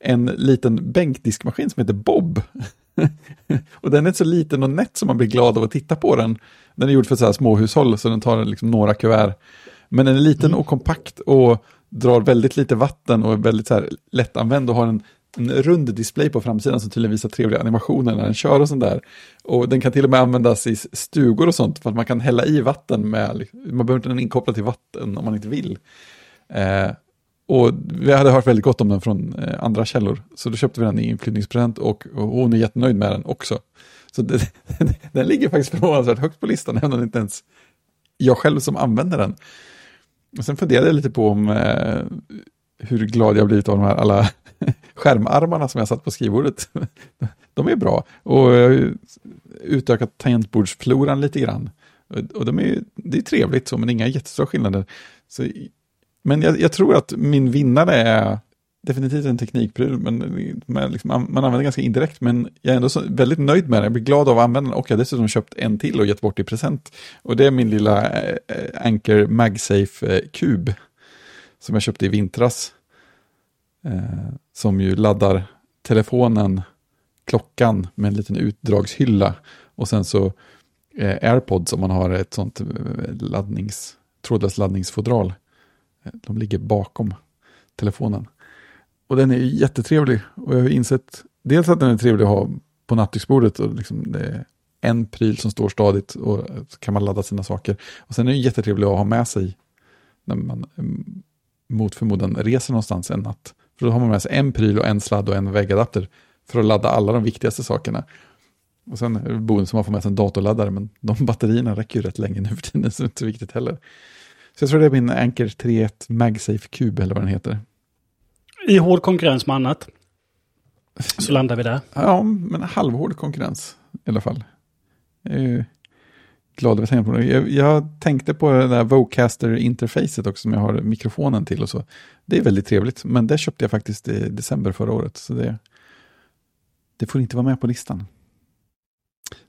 en liten bänkdiskmaskin som heter Bob. [LAUGHS] och den är så liten och nätt som man blir glad av att titta på den. Den är gjord för så här småhushåll så den tar liksom några kuvert. Men den är liten och kompakt och drar väldigt lite vatten och är väldigt så här lättanvänd och har en, en rund display på framsidan som tydligen visar trevliga animationer när den kör och sånt där. Och den kan till och med användas i stugor och sånt för att man kan hälla i vatten med, man behöver inte den inkopplad till vatten om man inte vill. Eh, och vi hade hört väldigt gott om den från eh, andra källor, så då köpte vi den i inflyttningspresent och, och hon är jättenöjd med den också. Så det, [LAUGHS] den ligger faktiskt förvånansvärt högt på listan, även om det inte ens jag själv som använder den. Och sen funderade jag lite på om eh, hur glad jag blivit av de här alla [LAUGHS] skärmarmarna som jag satt på skrivbordet. [LAUGHS] De är bra och jag har ju utökat tangentbordsfloran lite grann. Och- de är, det är trevligt så, men inga jättestora skillnader. Så, men jag, jag tror att min vinnare är definitivt en teknikpryl, men man, liksom, man använder ganska indirekt, men jag är ändå så, väldigt nöjd med den. Jag blir glad av att använda den och jag har dessutom köpt en till och gett bort i present. Och det är min lilla eh, Anker MagSafe-kub eh, som jag köpte i vintras. Eh, som ju laddar telefonen, klockan med en liten utdragshylla och sen så eh, AirPods om man har ett sånt eh, laddnings, trådlöst laddningsfodral. De ligger bakom telefonen. Och den är jättetrevlig och jag har insett dels att den är trevlig att ha på nattduksbordet och liksom det är en pryl som står stadigt och så kan man ladda sina saker. Och sen är den jättetrevlig att ha med sig när man mm, mot förmodan reser någonstans en natt. För då har man med sig en pryl och en sladd och en väggadapter för att ladda alla de viktigaste sakerna. Och sen är det bonus som man får med sig en datorladdare, men de batterierna räcker ju rätt länge nu för tiden, så det är inte så viktigt heller. Så jag tror det är min Anker 3.1 MagSafe Cube eller vad den heter. I hård konkurrens med annat. Så landar vi där. Ja, men halvhård konkurrens i alla fall. Jag är glad över att tänka på det. Jag, jag tänkte på det där Vocaster-interfacet också som jag har mikrofonen till och så. Det är väldigt trevligt, men det köpte jag faktiskt i december förra året. Så det, det får inte vara med på listan.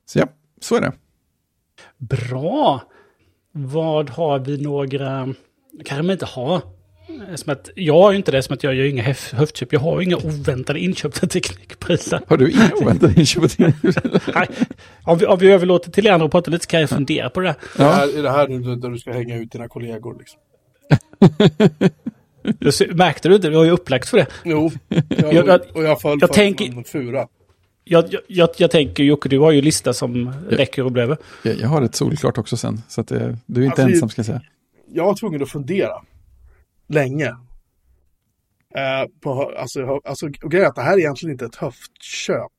Så ja, så är det. Bra! Vad har vi några... kanske man inte har Som att, jag har ju inte det som att jag gör inga höf- höftköp. Jag har ju inga oväntade inköpta [LAUGHS] teknikprylar. Har du inga oväntade inköp? Nej, om, vi, om vi överlåter till Leandro att prata lite så kan jag fundera på det. Är, det Ja. här, är det här nu där du ska hänga ut dina kollegor? Liksom? [LAUGHS] Du ser- Märkte du inte? Vi har ju upplagt för det. Jo, jag, Jag- och jag föll jag för tänker- en fura. Jag, jag, jag, jag tänker Jocke, du har ju lista som räcker och behöver. Jag, jag har ett solklart också sen, så att det, du är inte Alltså, ensam ska jag säga. Jag var tvungen att fundera länge. Eh, på, alltså, alltså, och grejen är att det här är egentligen inte ett höftköp.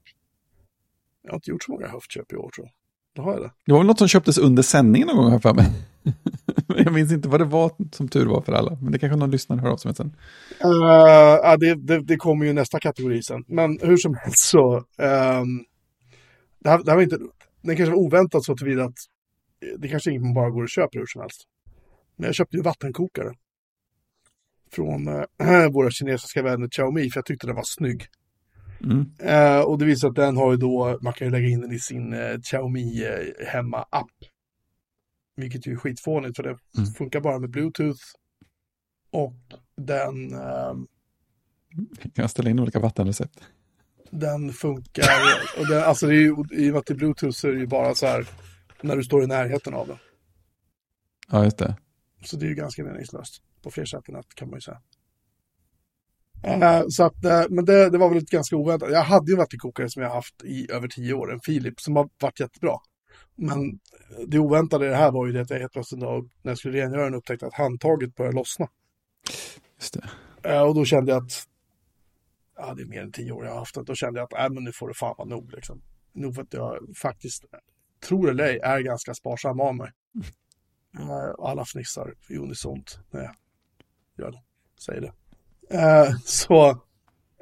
Jag har inte gjort så många höftköp i år tror jag. Det har jag det. Det var väl något som köptes under sändningen någon gång här för mig. [LAUGHS] jag minns inte vad det var som tur var för alla, men det kanske någon lyssnare hör av sig med sen. Uh, ja, det, det, det kommer ju nästa kategori sen. Men hur som helst så. ehm, det, här, det här var inte, det kanske var oväntat så tillvida att det kanske man bara går och köper hur som helst. Men jag köpte ju vattenkokare. Från eh, [CLEARS THROAT] våra kinesiska vänner Xiaomi för jag tyckte den var snygg. Mm. Eh, och det visar att den har ju då, man kan ju lägga in den i sin eh, Xiaomi hemma-app. Vilket ju är skitfånigt för det Mm. funkar bara med Bluetooth. Och den, ehm, Kan ställa in olika vattenrecept? den funkar, och den, alltså det är ju, i och med att det är Bluetooth så är det ju bara så här när du står i närheten av den. Ja, just det. Så det är ju ganska meningslöst på fler sätt än att kan man ju säga. Eh, så att, eh, men det, det var väl ett ganska oväntat. Jag hade ju en vattenkokare som jag haft i över tio år, en Philips, som har varit jättebra. Men det oväntade i det här var ju det att jag helt plötsligt när jag skulle rengöra den upptäckte att handtaget började lossna. Just det. Eh, och då kände jag att, ja det är mer än tio år jag har haft det, då kände jag att nej men nu får det fan vara nog liksom. Nog för att jag faktiskt, tror eller ej, är ganska sparsam av mig. Eh, och alla fnissar i unisont när jag gör det, säger det. Eh, så,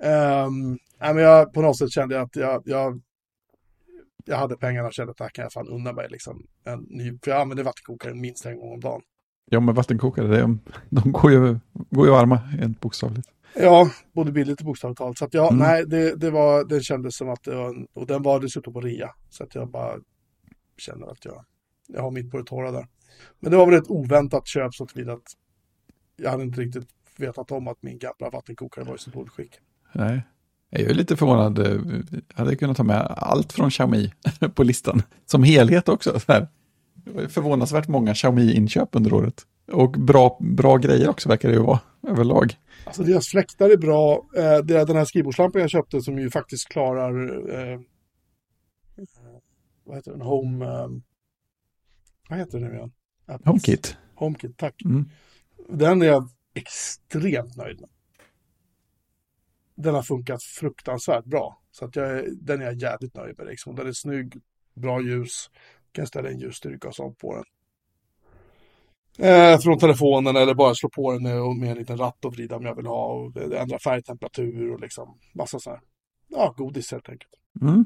ehm, nej, men jag, på något sätt kände jag att jag, jag, jag hade pengarna och kände att det här kan jag fan unna mig liksom. En ny, för jag använder vattenkokaren minst en gång om dagen. Ja, men vattenkokare, det, de går ju, går ju varma, rent bokstavligt. Ja, både billigt och bokstavligt talat. Så att ja, Mm. nej, det, det var, det kändes som att det var, en, och den var dessutom på rea. Så att jag bara känner att jag, jag har mitt på det torra där. Men det var väl ett oväntat köp så tillvida att jag hade inte riktigt vetat om att min gamla vattenkokare var i så dåligt skick. Nej. Jag är lite förvånad. eh, Jag hade kunnat ta med allt från Xiaomi [LAUGHS] på listan. Som helhet också. Så här. Förvånansvärt många Xiaomi-inköp under året. Och bra, bra grejer också verkar det ju vara överlag. Alltså deras fläktar är bra. Eh, det är den här skrivbordslampan jag köpte som ju faktiskt klarar eh, vad heter den? Home... Eh, vad heter den nu igen? HomeKit. HomeKit, tack. Mm. Den är jag extremt nöjd med. Den har funkat fruktansvärt bra. Så att jag, den är jag jävligt nöjd med. Liksom. Den är snygg, bra ljus. Kan ställa in ljusstyrka och sånt på den. Eh, från telefonen eller bara slå på den med, med en liten ratt och vrida om jag vill ha. Och ändrar färgtemperatur och liksom massa sådär. Ja, godis helt enkelt. Mm.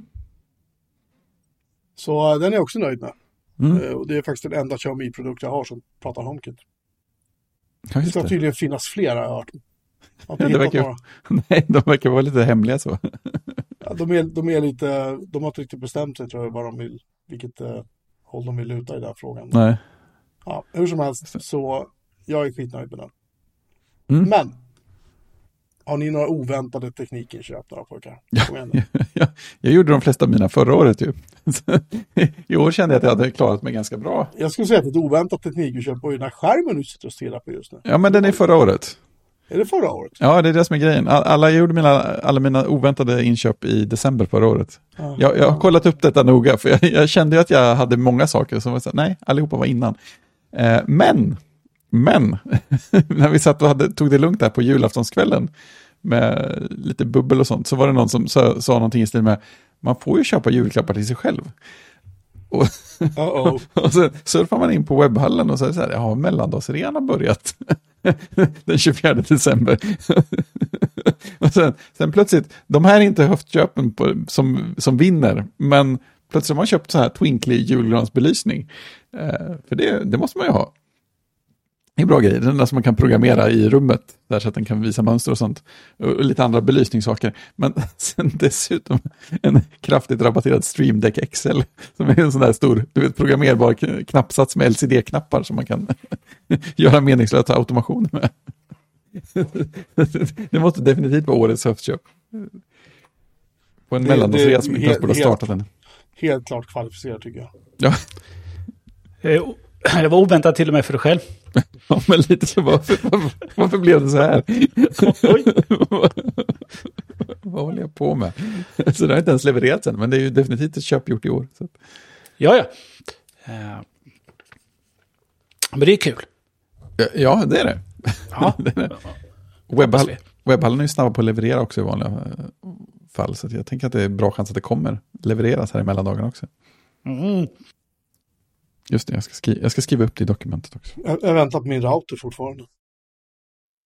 Så eh, den är jag också nöjd med. Mm. Eh, och det är faktiskt den enda Xiaomi-produkt jag har som pratar HomeKit. Ja, Det ska tydligen finnas flera har jag hört. Ja, hittat verkar. [LAUGHS] Nej, de verkar vara lite hemliga så. [LAUGHS] Ja, de, är, de är lite, de har inte riktigt bestämt sig tror jag vad de vill, vilket eh, håll de vill luta i den här frågan. Nej. Ja, hur som helst så jag är skitnöjd med den. Mm. Men har ni några oväntade teknikinköp då pojkar? [LAUGHS] Jag, jag gjorde de flesta av mina förra året ju. I år kände jag att jag hade klarat mig ganska bra. Jag skulle säga att ett oväntat teknikinköp var ju den här skärmen du sitter och stirrar på just nu. Ja, men den är förra året. Är det förra året? Ja, det är det som är grejen. All- Alla, jag gjorde mina, alla mina oväntade inköp i december förra året. Ja. Jag, jag har kollat upp detta noga, för jag, jag kände ju att jag hade många saker som var så nej, allihopa var innan. Eh, men, men, [LAUGHS] när vi satt och hade, tog det lugnt där på julaftonskvällen med lite bubbel och sånt, så var det någon som sa, sa någonting i stil med, man får ju köpa julklappar till sig själv. Och, Uh-oh. [LAUGHS] och så surfar man in på webbhallen och säger så här, ja, mellandagsrean har börjat [LAUGHS] den 24 december. [LAUGHS] och sen, sen plötsligt, de här är inte höftköpen på, som, som vinner, men plötsligt har man köpt så här twinkly julgransbelysning. Eh, för det, det måste man ju ha. Det är bra grejer, den där som man kan programmera i rummet, där så att den kan visa mönster och sånt. Och, lite andra belysningssaker. Men [LAUGHS] sen dessutom en kraftigt rabatterad Stream Deck XL, som är en sån där stor, du vet, programmerbar knappsats med LCD-knappar som man kan [LAUGHS] göra meningslösa automationer med. [LAUGHS] det måste definitivt vara årets höstköp. På en mellandagsrea som inte ens borde ha startat än. Helt klart kvalificerat tycker jag. Ja, Eh, Det var oväntat till och med för dig själv. [LAUGHS] ja, men lite så varför, varför, varför blev det så här? [LAUGHS] Oj. [LAUGHS] Vad håller jag på med? Så det har inte ens levererats än, men det är ju definitivt ett köp gjort i år. Så. Ja, ja. Eh, Men det är kul. Ja, det är det. Ja. det, är det. Webbhall, webbhallen är ju snabba på att leverera också i vanliga eh, fall, så jag tänker att det är bra chans att det kommer levereras här i mellandagarna också. Mm. Just det, jag ska, skri- jag ska skriva upp det i dokumentet också. Jag, jag väntar på min router fortfarande.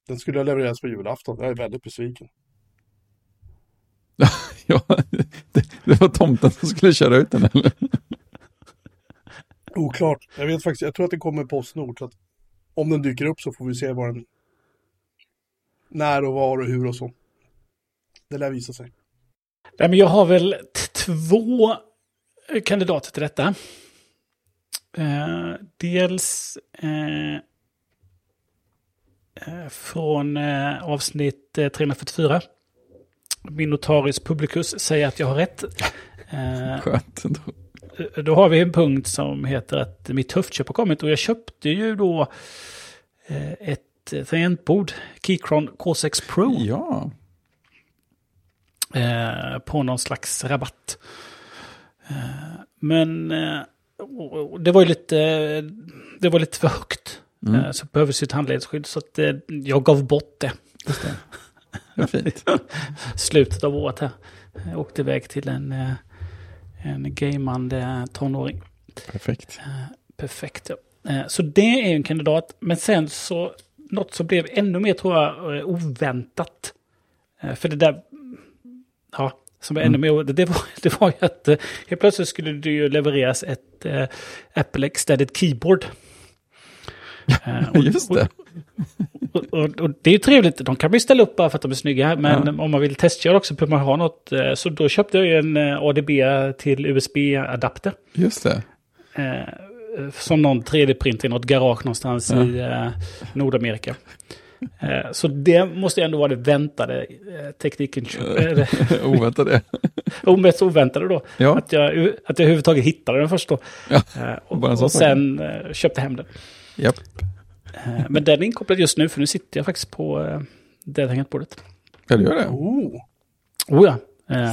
Den skulle ha levererats på julafton. Jag är väldigt besviken. [LAUGHS] Ja, det, det var tomten som skulle köra ut den, eller? Oklart. Jag vet faktiskt, jag tror att det kommer Postnord. Så att om den dyker upp så får vi se var den... När och var och hur och så. Det lär visa sig. Nej, men jag har väl två kandidater till detta. Eh, dels eh, eh, från eh, avsnitt eh, 344. Minotaris Publicus säger att jag har rätt. [LAUGHS] Eh, Skönt ändå. då har vi en punkt som heter att mitt höftköp har kommit och jag köpte ju då ett tangentbord, Keychron K6 Pro. Ja, eh, på någon slags rabatt. Eh, men eh, det var ju lite, det var lite för högt. Mm. Eh, så det behövdes ju ett handledsskydd så att eh, jag gav bort det. det är fint. [LAUGHS] Slutet av året här. Jag åkte iväg till en, eh, en gamande tonåring. Perfekt. Perfekt. Ja. Så det är en kandidat. Men sen så, något som blev ännu mer tror jag oväntat. För det där, ja, som var ännu mer oväntat, det var, [LAUGHS] det var ju att helt plötsligt skulle det ju levereras ett eh, Apple Extended Keyboard. [LAUGHS] Eh, och- Just det. Och, och, och det är ju trevligt, de kan man ju ställa upp bara för att de är snygga. Men om man vill testköra också behöver man ha något. eh, Så då köpte jag ju en eh, ADB till USB-adapter. Just det. Eh, som någon 3D-printer i något garage någonstans i eh, Nordamerika. Eh, så det måste ändå vara det väntade eh, tekniken. Eh, [LAUGHS] Oväntade. [LAUGHS] och mest oväntade då. Ja. Att, jag, att jag överhuvudtaget hittade den först då. Ja, Eh, och, och sen eh, köpte hem den. Japp. Eh, men den är inkopplad just nu för nu sitter jag faktiskt på eh, det tangentbordet. Ja, du gör det. Oh, Oh ja.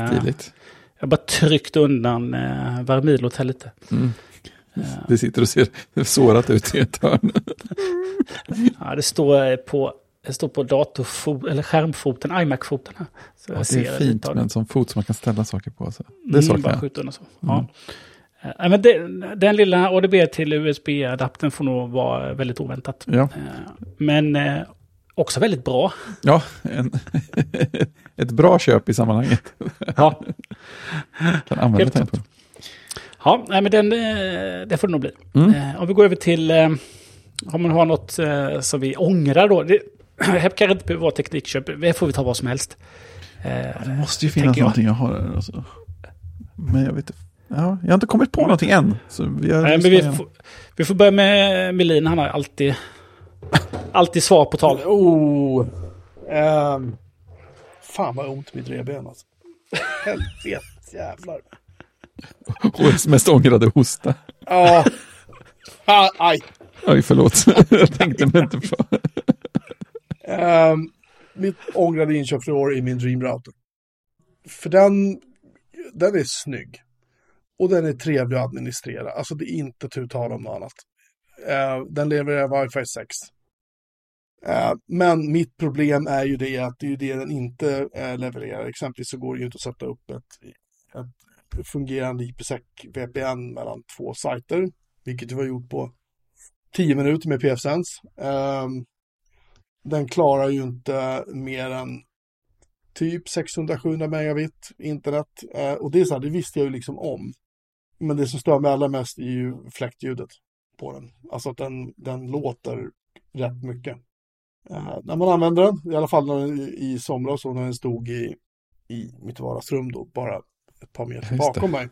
Stiligt. jag bara tryckt undan eh, varmilot här lite. Mm. Det sitter och ser sårat ut i ett hörn. Ja, det står på, det står på datorfot, eller skärmfoten, iMac-foten här. Så Ja, det är fint med det. en sån fot som man kan ställa saker på. Så. Det Mm, saknar bara jag. undan så. Ja. Eh, nej, men den, den lilla ADB till USB-adaptern får nog vara väldigt oväntat. Ja, Eh, Men eh, också väldigt bra. ja en, [LAUGHS] ett bra köp i sammanhanget. Ja, Kan använda Helt tempo. ja men den, det får det nog bli. Mm. Om vi går över till, om man har något som vi ångrar då. Det, här kan det inte behöva vara teknikköp, det får vi ta vad som helst. Eh, Det måste ju finnas jag. någonting jag har där. Alltså. Men jag vet inte. Ja, jag har inte kommit på någonting än. Så vi, Nej, men vi, får, vi får börja med Melin, han har alltid, alltid svar på tal. oh. Ehm, fan vad ont mitt revben alltså. Helvete jävlar. Årets mest ångrade hosta. Ja. Ah, aj. Oj, förlåt. [LAUGHS] jag tänkte mig inte på. Um, mitt ångrade inköp för i år är min Dream Router. För den, den är snygg. Och den är trevlig att administrera. Alltså det är inte tu tal om något annat. Uh, den levererar wifi 6. Uh, ehm, men mitt problem är ju det att det är ju det den inte uh, levererar. Exempelvis så går det ju inte att sätta upp ett, ett fungerande IPsec VPN mellan två sajter. Vilket vi har gjort på 10 minuter med PFSense. Ehm, den klarar ju inte mer än typ 600-700 megabit internet. Eh, och det är så här, det visste jag ju liksom om. Men det som stör mig allra mest är ju fläktljudet på den. Alltså att den, den låter rätt mycket. Eh, när man använder den, i alla fall när den, i, somras och när den stod i, i mitt vardagsrum då, bara ett par meter bakom mig.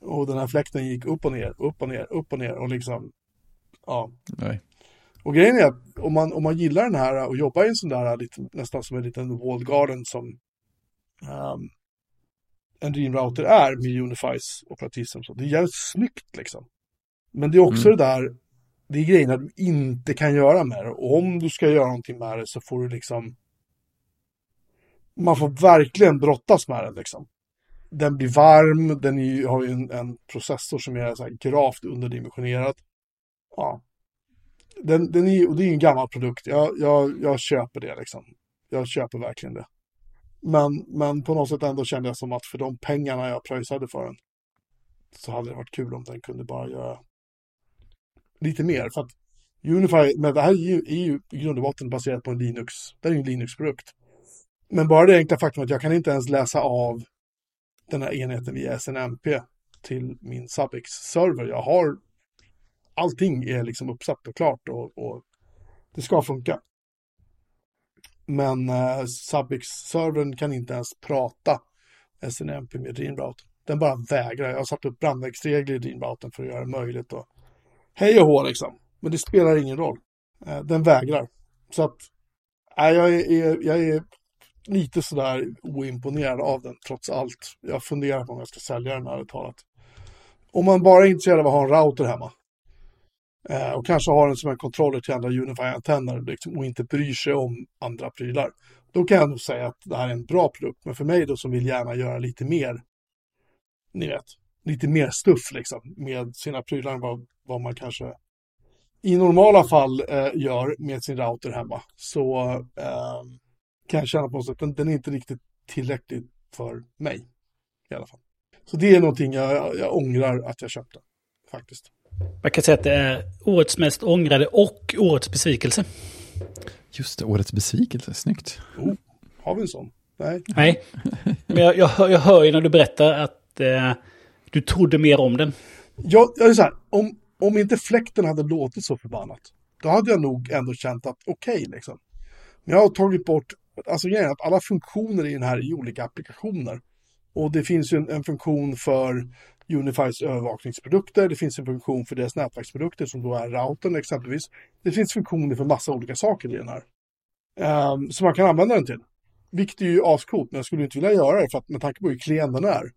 Och den här fläkten gick upp och ner, upp och ner, upp och ner och liksom, ja, Nej. Och grejen är att om man, om man gillar den här och jobbar i en sån där, lite, nästan som en liten walled garden som um, en Dream Router är med Unifys operativsystem. Så det är jävligt snyggt liksom. Men det är också mm. det där, det är grejerna du inte kan göra med det. Och om du ska göra någonting med det så får du liksom, man får verkligen brottas med den liksom. Den blir varm, den är, har ju en, en, processor som är så här gravt underdimensionerad. Ja. Den, den är, och det är en gammal produkt, jag, jag, jag köper det liksom. Jag köper verkligen det. Men, men på något sätt ändå kände jag som att för de pengarna jag pröjsade för den så hade det varit kul om den kunde bara göra lite mer. För att Unify, men det här är ju, är ju i grund och botten baserat på en Linux, det är ju en Linux-produkt. Men bara det enkla faktum att jag kan inte ens läsa av den här enheten via SNMP till min Subix-server. Jag har allting är liksom uppsatt och klart och, och det ska funka. Men eh, Subix-servern kan inte ens prata SNMP med Dreamroute. Den bara vägrar. Jag har satt upp brandvägsregler i Dreamrouten för att göra det möjligt. Och hej och hå liksom. Men det spelar ingen roll. Eh, den vägrar. Så att äh, jag, är, jag är lite sådär oimponerad av den trots allt. Jag funderar på om jag ska sälja den här talat. Om man bara är intresserad av att ha en router hemma Eh, och kanske har den som en kontroller till andra Unify-antenner liksom, och inte bryr sig om andra prylar. Då kan jag nog säga att det här är en bra produkt. Men för mig då som vill gärna göra lite mer, ni vet, lite mer stuff liksom med sina prylar än vad, vad man kanske i normala fall eh, gör med sin router hemma. Så eh, kan jag känna på något sätt, den, den är inte riktigt tillräcklig för mig i alla fall. Så det är någonting jag, jag ångrar att jag köpte faktiskt. Man kan säga att det är årets mest ångrade och årets besvikelse. Just det, årets besvikelse, snyggt. Oh, har vi en sån? Nej. Nej, men jag, jag, hör, jag hör ju när du berättar att eh, du trodde mer om den. Ja, jag är så här, om, om inte fläkten hade låtit så förbannat, då hade jag nog ändå känt att okej okay, liksom. Men jag har tagit bort, alltså grejen att alla funktioner i den här är olika applikationer. Och det finns ju en, en funktion för Unifys övervakningsprodukter. Det finns en funktion för deras nätverksprodukter som då är routern exempelvis. Det finns funktioner för massa olika saker i den här. Um, som man kan använda den till. Vilket är ju ascoolt, men jag skulle inte vilja göra det för att med tanke på hur klen den är.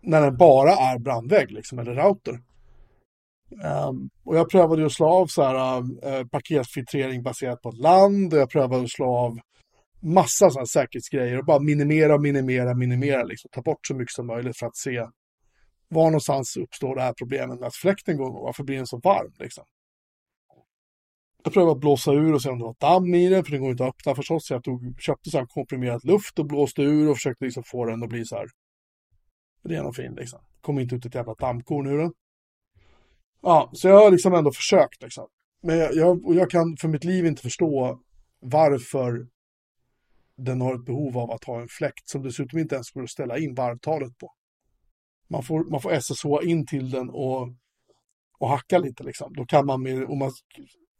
När den bara är brandvägg liksom, eller router. Um, och jag prövade att slå av så här, uh, paketfiltrering baserat på land. Och jag prövade att slå av massa sådana säkerhetsgrejer och bara minimera, minimera, minimera. Liksom. Ta bort så mycket som möjligt för att se var någonstans uppstår det här problemet med att fläkten går igång? Varför blir den så varm? Liksom? Jag prövade att blåsa ur och se om det var damm i den, för den går inte att öppna förstås. Så jag tog, köpte så här komprimerad luft och blåste ur och försökte liksom få den att bli så här ren och fin. Liksom. kom inte ut ett jävla dammkorn ur den. Ja, så jag har liksom ändå försökt. Liksom. Men jag, jag, jag kan för mitt liv inte förstå varför den har ett behov av att ha en fläkt som dessutom inte ens går att ställa in varvtalet på man får, man får SSH in till den och, och hacka lite liksom. Då kan man med, om man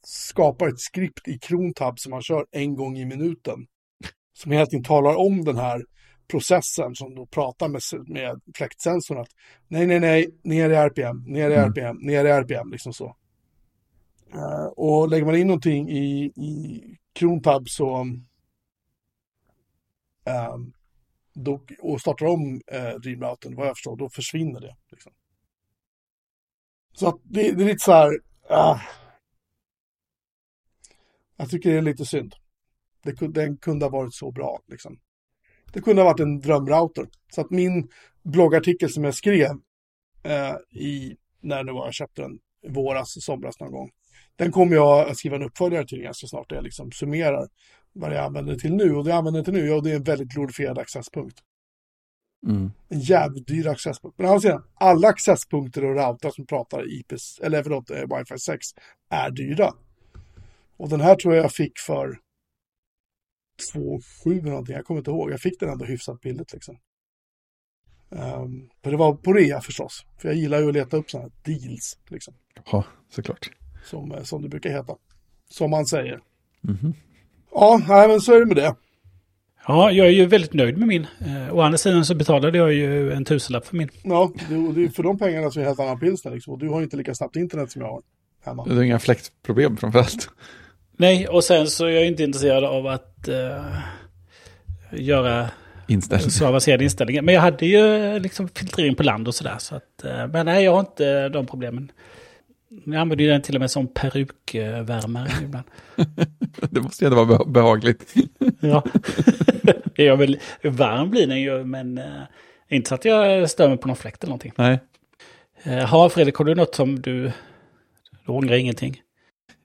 skapar ett skript i Krontab som man kör en gång i minuten. Som hela tiden talar om den här processen som då pratar med, med fläktsensorn att nej, nej, nej, ner i RPM, ner i RPM, mm. ner i RPM, liksom så. Uh, och lägger man in någonting i, i Krontab så um, då, och startar om eh, Dreamrouten, vad jag förstår, då försvinner det. Liksom. Så att det, det, är lite så här, ah. jag tycker det är lite synd. Det, den kunde ha varit så bra. Liksom. Det kunde ha varit en drömrouter. Så att min bloggartikel som jag skrev eh, i, när det var jag köpte den, våras, somras någon gång. Den kommer jag att skriva en uppföljare till ganska snart, där jag liksom summerar vad jag använder det till nu. Och det jag använder det till nu, ja, det är en väldigt glorifierad accesspunkt. Mm. En jävligt dyr accesspunkt. Men å sidan, alla accesspunkter och routrar som pratar IPs, eller förlåt, eh, Wi-Fi 6 är dyra. Och den här tror jag jag fick för 2,7 eller någonting, jag kommer inte ihåg. Jag fick den ändå hyfsat billigt liksom. Um, för det var på rea förstås. För jag gillar ju att leta upp sådana här deals. Liksom. Ja, såklart. Som, eh, som det brukar heta. Som man säger. Mm -hmm. Ja, nej, men så är det med det. Ja, jag är ju väldigt nöjd med min. Eh, å andra sidan så betalade jag ju en tusenlapp för min. Ja, det, det är för de pengarna så är det helt annan pilsner liksom. Och du har inte lika snabbt internet som jag har. hemma. Du har inga fläktproblem framförallt. Nej, och sen så är jag inte intresserad av att eh, göra Inställning. så avancerade inställningar. Men jag hade ju liksom filtrering på land och sådär. Så att, eh, men nej, jag har inte de problemen. Jag använder den till och med som perukvärmare [LAUGHS] ibland. Det måste ju ändå vara beha- behagligt. Ja. [LAUGHS] jag vill, varm blir den ju, men eh, inte så att jag stör mig på någon fläkt eller någonting. Nej. Eh, har Fredrik, har du något som du, du ångrar ingenting?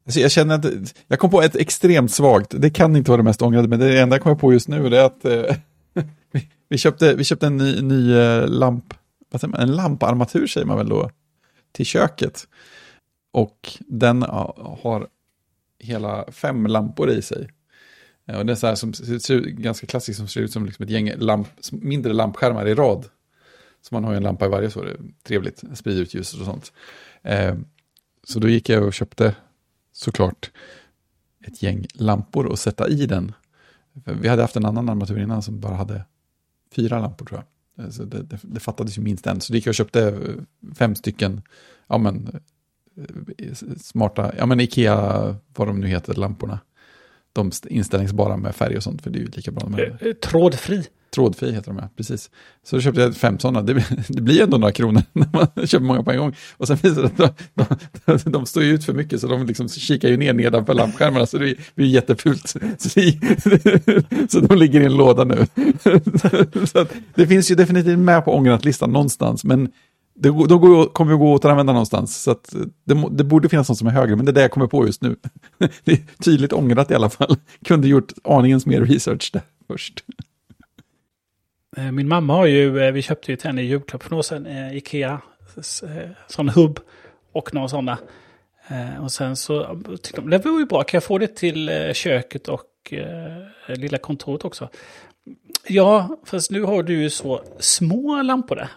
Alltså jag känner att jag kom på ett extremt svagt, det kan inte vara det mest ångrade, men det enda jag kommer på just nu är att eh, vi, [LAUGHS] vi, köpte, vi köpte en ny, ny eh, lamp, vad säger man, en lamparmatur säger man väl då, till köket. Och den har hela fem lampor i sig. Eh, och det är så här som ser ut- ganska klassiskt som ser ut som liksom ett gäng lamp, mindre lampskärmar i rad. Så man har ju en lampa i varje så det är trevligt, sprider ut ljuset och sånt. Eh, så då gick jag och köpte såklart ett gäng lampor och sätta i den. För Vi hade haft en annan armatur innan som bara hade fyra lampor tror jag. Eh, så det, det, det fattades ju minst en. Så då gick jag och köpte eh, fem stycken, ja men, smarta, ja men Ikea, vad de nu heter, lamporna. De st- inställningsbara med färg och sånt, för det är ju lika bra med Eh, Trådfri. Trådfri heter de, ja. Precis. Så då köpte jag fem sådana. Det, [LAUGHS] det blir ändå några kronor [LAUGHS] när man köper många på en gång. Och sen visar det att de, de, [LAUGHS] de står ju ut för mycket, så de liksom kikar ju ner nedanför lampskärmarna, så det blir jättefult. Så, det- så de ligger i en låda nu. Så att det finns ju definitivt med på ångrat-listan någonstans, men det, de går, kommer ju gå att återanvända någonstans. Så att det, det borde finnas något som är högre, men det är det jag kommer på just nu. [LAUGHS] Det är tydligt ångrat i alla fall. Kunde gjort aningens mer research där först. Eh, min mamma har ju, eh, vi köpte ju till henne i julklapp för några år sedan, eh, Ikea, sån hubb och några sådana. Och sen så tyckte de, det var ju bra, kan jag få det till köket och lilla kontoret också? Ja, fast nu har du ju så små lampor där.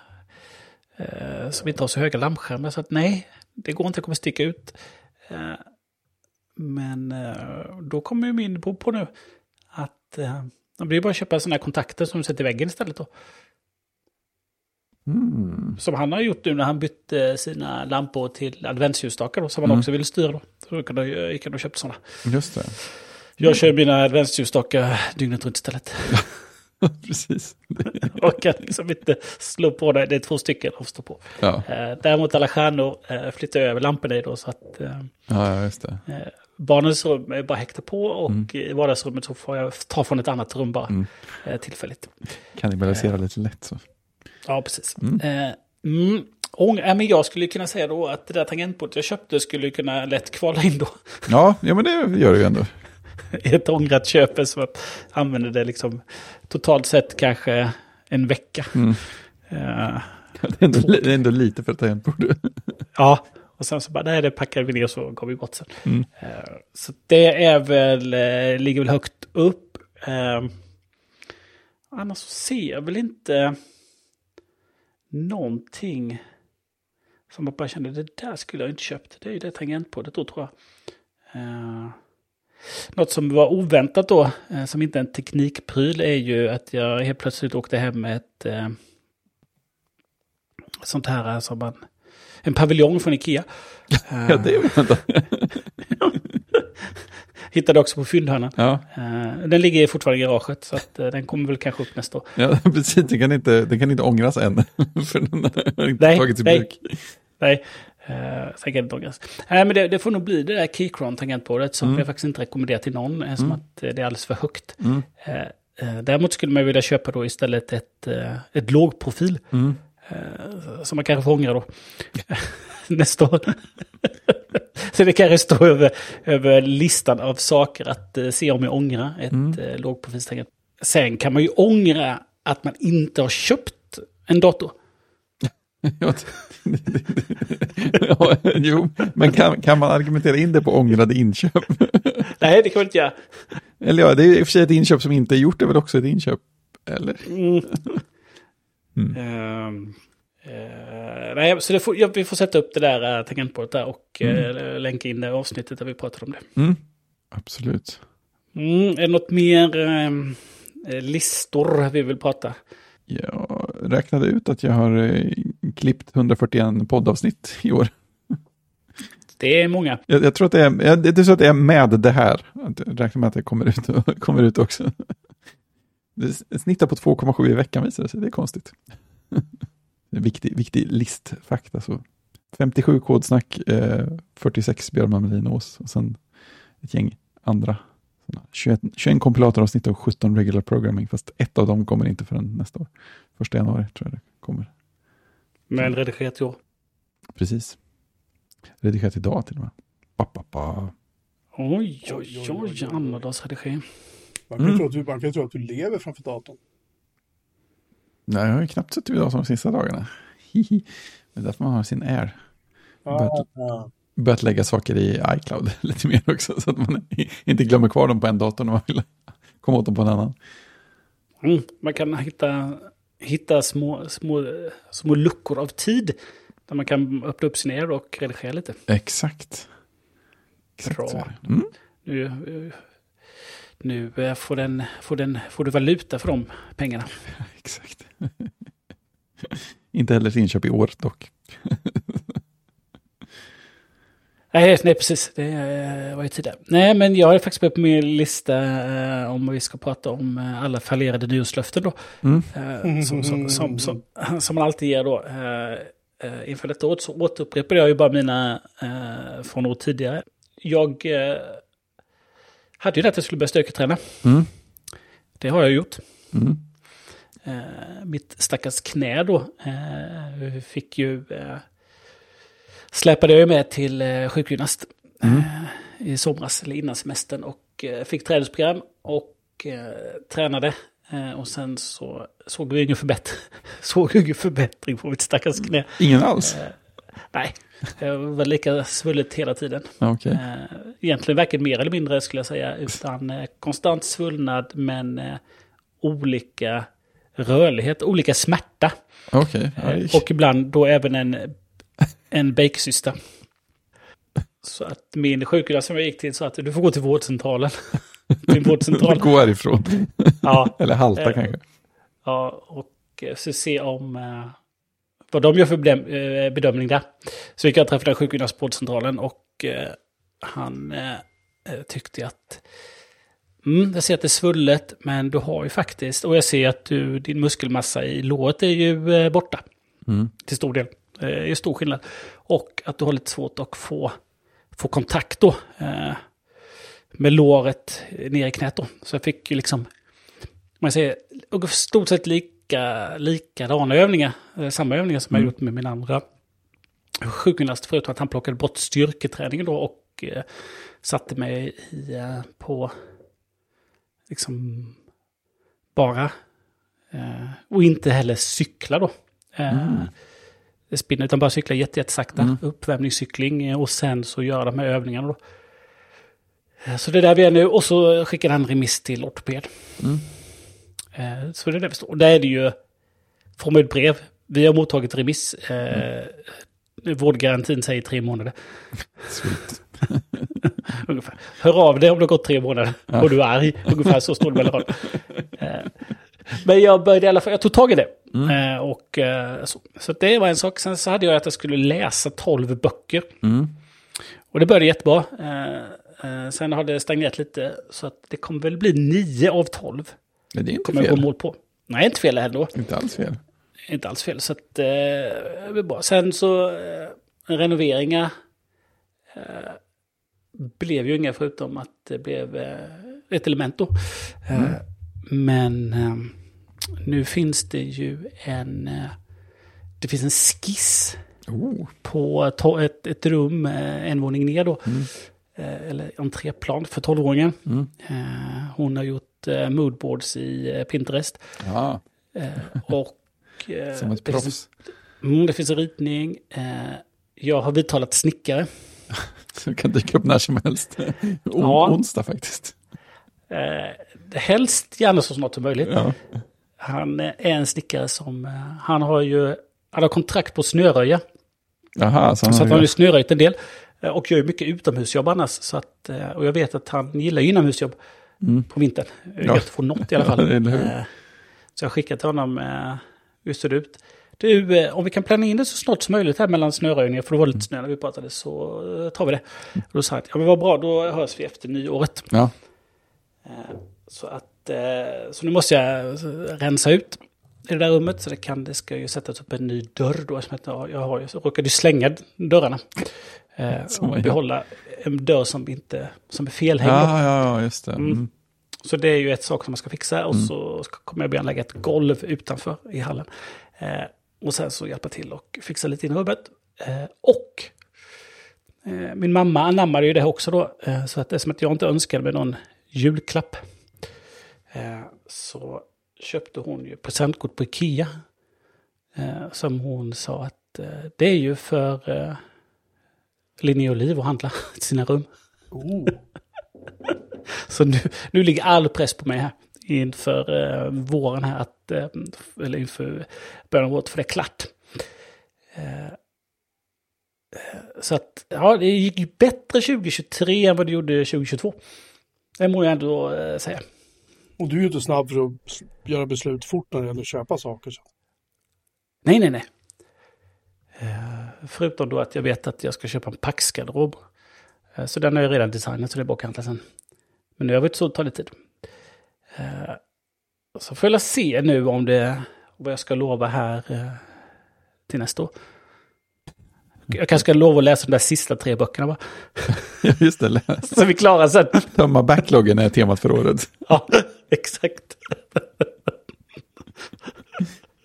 Eh, som inte har så höga lampskärmar, så att nej, det går inte, jag kommer sticka ut. Eh, men eh, då kommer ju min bo på nu att eh, det blir bara att köpa sådana här kontakter som du sätter i väggen istället då. Mm. Som han har gjort nu när han bytte sina lampor till adventsljusstakar då, som han Mm. också ville styra då. Så då kan du, gick han och köpte sådana. Just det. Jag kör mina adventsljusstakar dygnet runt istället. [LAUGHS] [LAUGHS] Precis. [LAUGHS] och kan liksom inte slå på det, det är två stycken att stå på. Ja, Eh, däremot alla stjärnor eh, flyttar jag över lamporna i då så att eh, ja just det. eh, barnens rum är bara häkta på och Mm. i vardagsrummet så får jag ta från ett annat rum bara Mm. eh, tillfälligt. Kannibalisera lite lätt så. Ja, precis. Mm. Eh, mm. Och, äh, men jag skulle kunna säga då att det där tangentbordet jag köpte skulle kunna lätt kvala in då. Ja, ja, men det gör det ju ändå. [LAUGHS] ett ångrat köp som att använda det liksom totalt sett kanske en vecka. Mm. Eh, [LAUGHS] Det är ändå, det är ändå lite för ett tangentbord. [LAUGHS] ja, och sen så bara, nej det packade vi ner och så gav vi bort sen. Mm. Eh, så det är väl, eh, ligger väl högt upp. Eh, annars så ser jag väl inte någonting som jag bara kände, det där skulle jag inte köpt. Det är ju det tangentbordet då tror jag. Något som var oväntat då, eh, som inte är en teknikpryl, är ju att jag helt plötsligt åkte hem med ett eh, sånt här som man, en paviljong från Ikea. [LAUGHS] Ja, det är ändå. [LAUGHS] Hittade också på fyndhörnan. Ja, Eh, den ligger fortfarande i garaget så eh, den kommer väl kanske upp nästa år. ja [LAUGHS] precis. Det kan, inte, det kan inte ångras än. För den har inte Nej, tagits i nej. bruk. Nej, uh, sen kan det inte ångras. Nej, men det, det får nog bli det där Keychron tangentbordet som Mm. jag faktiskt inte rekommenderar till någon, eh, som Mm. att eh, det är alldeles för högt. Mm. Eh, eh, däremot skulle man vilja köpa då istället ett, eh, ett lågprofil. Mm. Eh, Som man kanske får ångra då. [LAUGHS] Nästa år. [LAUGHS] Så det kanske står över, över listan av saker att eh, se om jag ångrar ett mm. lågprofilstangent. Sen kan man ju ångra att man inte har köpt en dator. Ja, ja, [LAUGHS] jo, men kan, kan man argumentera in det på ångrade inköp? [LAUGHS] Nej, det kan man inte göra. Eller ja, det är i och för sig ett inköp som inte är gjort, det är väl också ett inköp? Eller? Mm. Mm. Eh, nej, så får, ja, vi får sätta upp det där uh, tangentbordet där och eh, länka in det avsnittet där vi pratar om det. Mm. Absolut. Mm, är det något mer ehm, eh, listor vi vill prata? Jag räknade ut att jag har eh, klippt 141 poddavsnitt i år. Det är många. Jag, jag tror att det är, jag, det är så att det är med det här. Jag räknar med att det kommer ut, [LAUGHS] kommer ut också. Det snittar på 2,7 i veckan visar det sig, det är konstigt. [LAUGHS] Viktig, viktig listfakta. Så. 57 kodsnack, eh, 46 Björn Melinås och sen ett gäng andra. 21, 21 kompilatoravsnitt och 17 regular programming, fast ett av dem kommer inte förrän nästa år. Första januari tror jag det kommer. Men redigerat i år. Precis. Redigerat idag till och med. Ba, ba, ba. Oj, oj, oj, annandagsredigering. Man kan, Mm. tro att du, man kan tro att du lever framför datorn. Nej, jag har ju knappt suttit vid datorn de sista dagarna. Hihi. [LAUGHS] Det är därför man har sin Air. Ja. Börjat lägga saker i iCloud [LAUGHS] lite mer också, så att man inte glömmer kvar dem på en dator när man vill komma åt dem på en annan. Mm, man kan hitta, hitta små, små, små luckor av tid. Där man kan öppna upp sin Air och redigera lite. Exakt. Exakt Bra. Mm. Nu, nu eh, får, den, får, den, får du valuta för de pengarna. [LAUGHS] Exakt. [LAUGHS] inte heller inköp i år dock. Nej, nej precis. Det eh, var ju tidigare. Nej, men jag har faktiskt på min lista eh, om vi ska prata om eh, alla fallerade nyårslöften då. Mm. Eh, som, som, som, som, [LAUGHS] som man alltid ger då. Eh, eh, inför detta året så återupprepade jag ju bara mina eh, från år tidigare. Jag eh, hade ju det att jag skulle börja styrketräna. Mm. Det har jag gjort. Mm. Eh, mitt stackars knä då eh, fick ju... Släpade jag med till eh, sjukgymnast Mm. eh, i somras, eller innan semestern. Och eh, fick träningsprogram och tränade. Och sen så såg vi ingen förbättring, [LAUGHS] såg ingen förbättring på mitt stackars knä. Ingen alls? Nej, jag var lika svullet hela tiden. Eh, egentligen varken mer eller mindre skulle jag säga, utan konstant svullnad men olika rörlighet, olika smärta. Det- och ibland då även en, en bakecysta. Så att min sjukgymnast som jag gick till sa att du får gå till vårdcentralen. [LAUGHS] till vårdcentral. Gå härifrån. Ja, Eller halta Eh, kanske. ja, och eh, så se om eh, vad de gör för eh, bedömning där. Så gick jag och träffade sjukgymnast på vårdcentralen och eh, han eh, tyckte att mm, jag ser att det är svullet men du har ju faktiskt, och jag ser att du, din muskelmassa i låret är ju borta Mm. till stor del. Eh, Det är stor skillnad. Och att du har lite svårt att få, få kontakt då. Eh, med låret ner i knät då. Så jag fick ju liksom, man säger, stort sett lika, likadana övningar. eh, Samma övningar som jag Mm. gjort med min andra sjukgymnast. Förutom att han plockade bort styrketräningen då och eh, satte mig i, eh, på liksom bara eh, och inte heller cykla då. Eh, Mm. Spinna utan bara cykla jätte, jättesakta. Mm. Uppvärmningscykling eh, och sen så göra de här övningarna då. Eh, Så det är där vi är nu och så skickade han remiss till ortoped. Mm. Eh, Så det är där vi står. Och där är det ju, ett brev. Vi har mottagit remiss. Eh, Vårdgarantin säger tre månader. [LAUGHS] [LAUGHS] Ungefär. Hör av dig om det har gått tre månader Ja. och du är arg. Ungefär så står det mellan [LAUGHS] Men jag började i alla fall, jag tog tag i det. Mm. Eh, Och, eh, så. så det var en sak. Sen så hade jag att jag skulle läsa tolv böcker. Mm. Och det började jättebra. Eh, eh, Sen har det stagnerat lite. Så att det kommer väl bli nio av tolv. Men det är inte Kommer jag gå fel. mål på. Nej, inte fel heller. Inte alls fel. Inte alls fel. Så att, eh, det blir bra. Sen så renoveringar blev ju inga förutom att det blev ett element då. Eh, Men eh, nu finns det ju en, eh, det finns en skiss Oh. på ett, ett rum eh, en våning ner då. Mm. Eh, eller entréplan för tolvåringen. Mm. Hon har gjort moodboards i Pinterest. Ja, och [LAUGHS] som ett det finns proffs. Mm, det finns en ritning. Jag har vidtalat snickare. [LAUGHS] Som kan dyka upp när som helst. On- Ja. Onsdag faktiskt. Helst gärna så snart som möjligt. Ja. Han är en snickare som, han har ju, han har kontrakt på snöröja. Jaha, så han Så att han har ju snöröjt en del. Och gör ju mycket utomhusjobb annars. Så att, och jag vet att han gillar ju inomhusjobb Mm. på vintern. Ja. Gött att få något i alla fall. [LAUGHS] Ja? Eh, så jag skickade till honom eh, hur ser det ut. Du, eh, om vi kan planera in det så snart som möjligt här mellan snöröjningar, för det var lite snö när vi pratade, så tar vi det. Och då sa jag, ja men vad bra, då hörs vi efter nyåret. Ja, Så att, eh, så nu måste jag rensa ut i det där rummet, så det kan, det ska ju sättas upp en ny dörr då, som jag, jag har ju, så råkade ju slänga dörrarna. Eh, och behålla en dörr som inte, som är felhängd. ja, ja, just det. Mm. Mm. Så det är ju ett sak som man ska fixa och så ska- kommer jag börja lägga ett golv utanför i hallen. Eh, och sen så hjälpa till och fixa lite in rummet. Eh, och eh, min mamma anammade ju det också då. Eh, så att det är som att jag inte önskade mig någon julklapp. Eh, så köpte hon ju presentkort på Ikea. Eh, som hon sa att eh, det är ju för eh, Linnea Oliv att handla till [LAUGHS] sina rum. Oh. [LAUGHS] Så nu, nu ligger all press på mig här inför eh, våren här, att, eh, eller inför början av året, för det är klart. Eh, så att, ja, det gick ju bättre 2023 än vad det gjorde 2022. Det må jag ändå eh, säga. Och du är ju inte snabb för att göra beslut fort när det gäller att köpa saker. Så. Nej, nej, nej. Eh, förutom då att jag vet att jag ska köpa en paxgarderob. Eh, så den har jag redan designat, så det är bara att kanta sen. Men i övrigt så tar det tid. Eh, så får jag se nu om det, vad jag ska lova här till nästa år. Jag kanske ska lova att läsa de där sista tre böckerna bara. Ja, [LAUGHS] just det. Läs. Så vi klarar sen. Tömma backloggen är temat för året. Ja, [LAUGHS] exakt.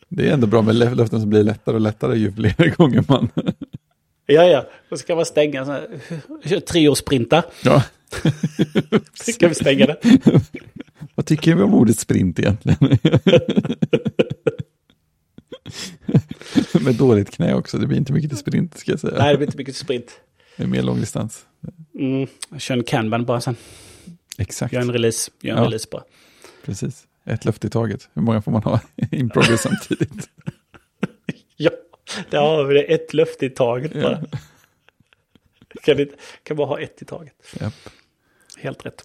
Det är ändå bra med lö- löften som blir lättare och lättare ju fler [LAUGHS] gånger man... Ja, ja. Och så kan man stänga så här, [LAUGHS] treårssprintar. Ja. Kan vi stänga det. Vad tycker vi om ordet sprint egentligen? med dåligt knä också, det blir inte mycket till sprint ska jag säga. Nej, det blir inte mycket sprint. Det är mer långdistans. Mm, jag kör en kanban bara sen. Exakt, Gör en release. Gör en Ja. release bara. Precis. Ett löfte i taget. Hur många får man ha in progress samtidigt? [LAUGHS] Ja, där har vi det. Ett löfte i taget bara. Kan, inte, kan bara ha ett i taget. Japp. Helt rätt.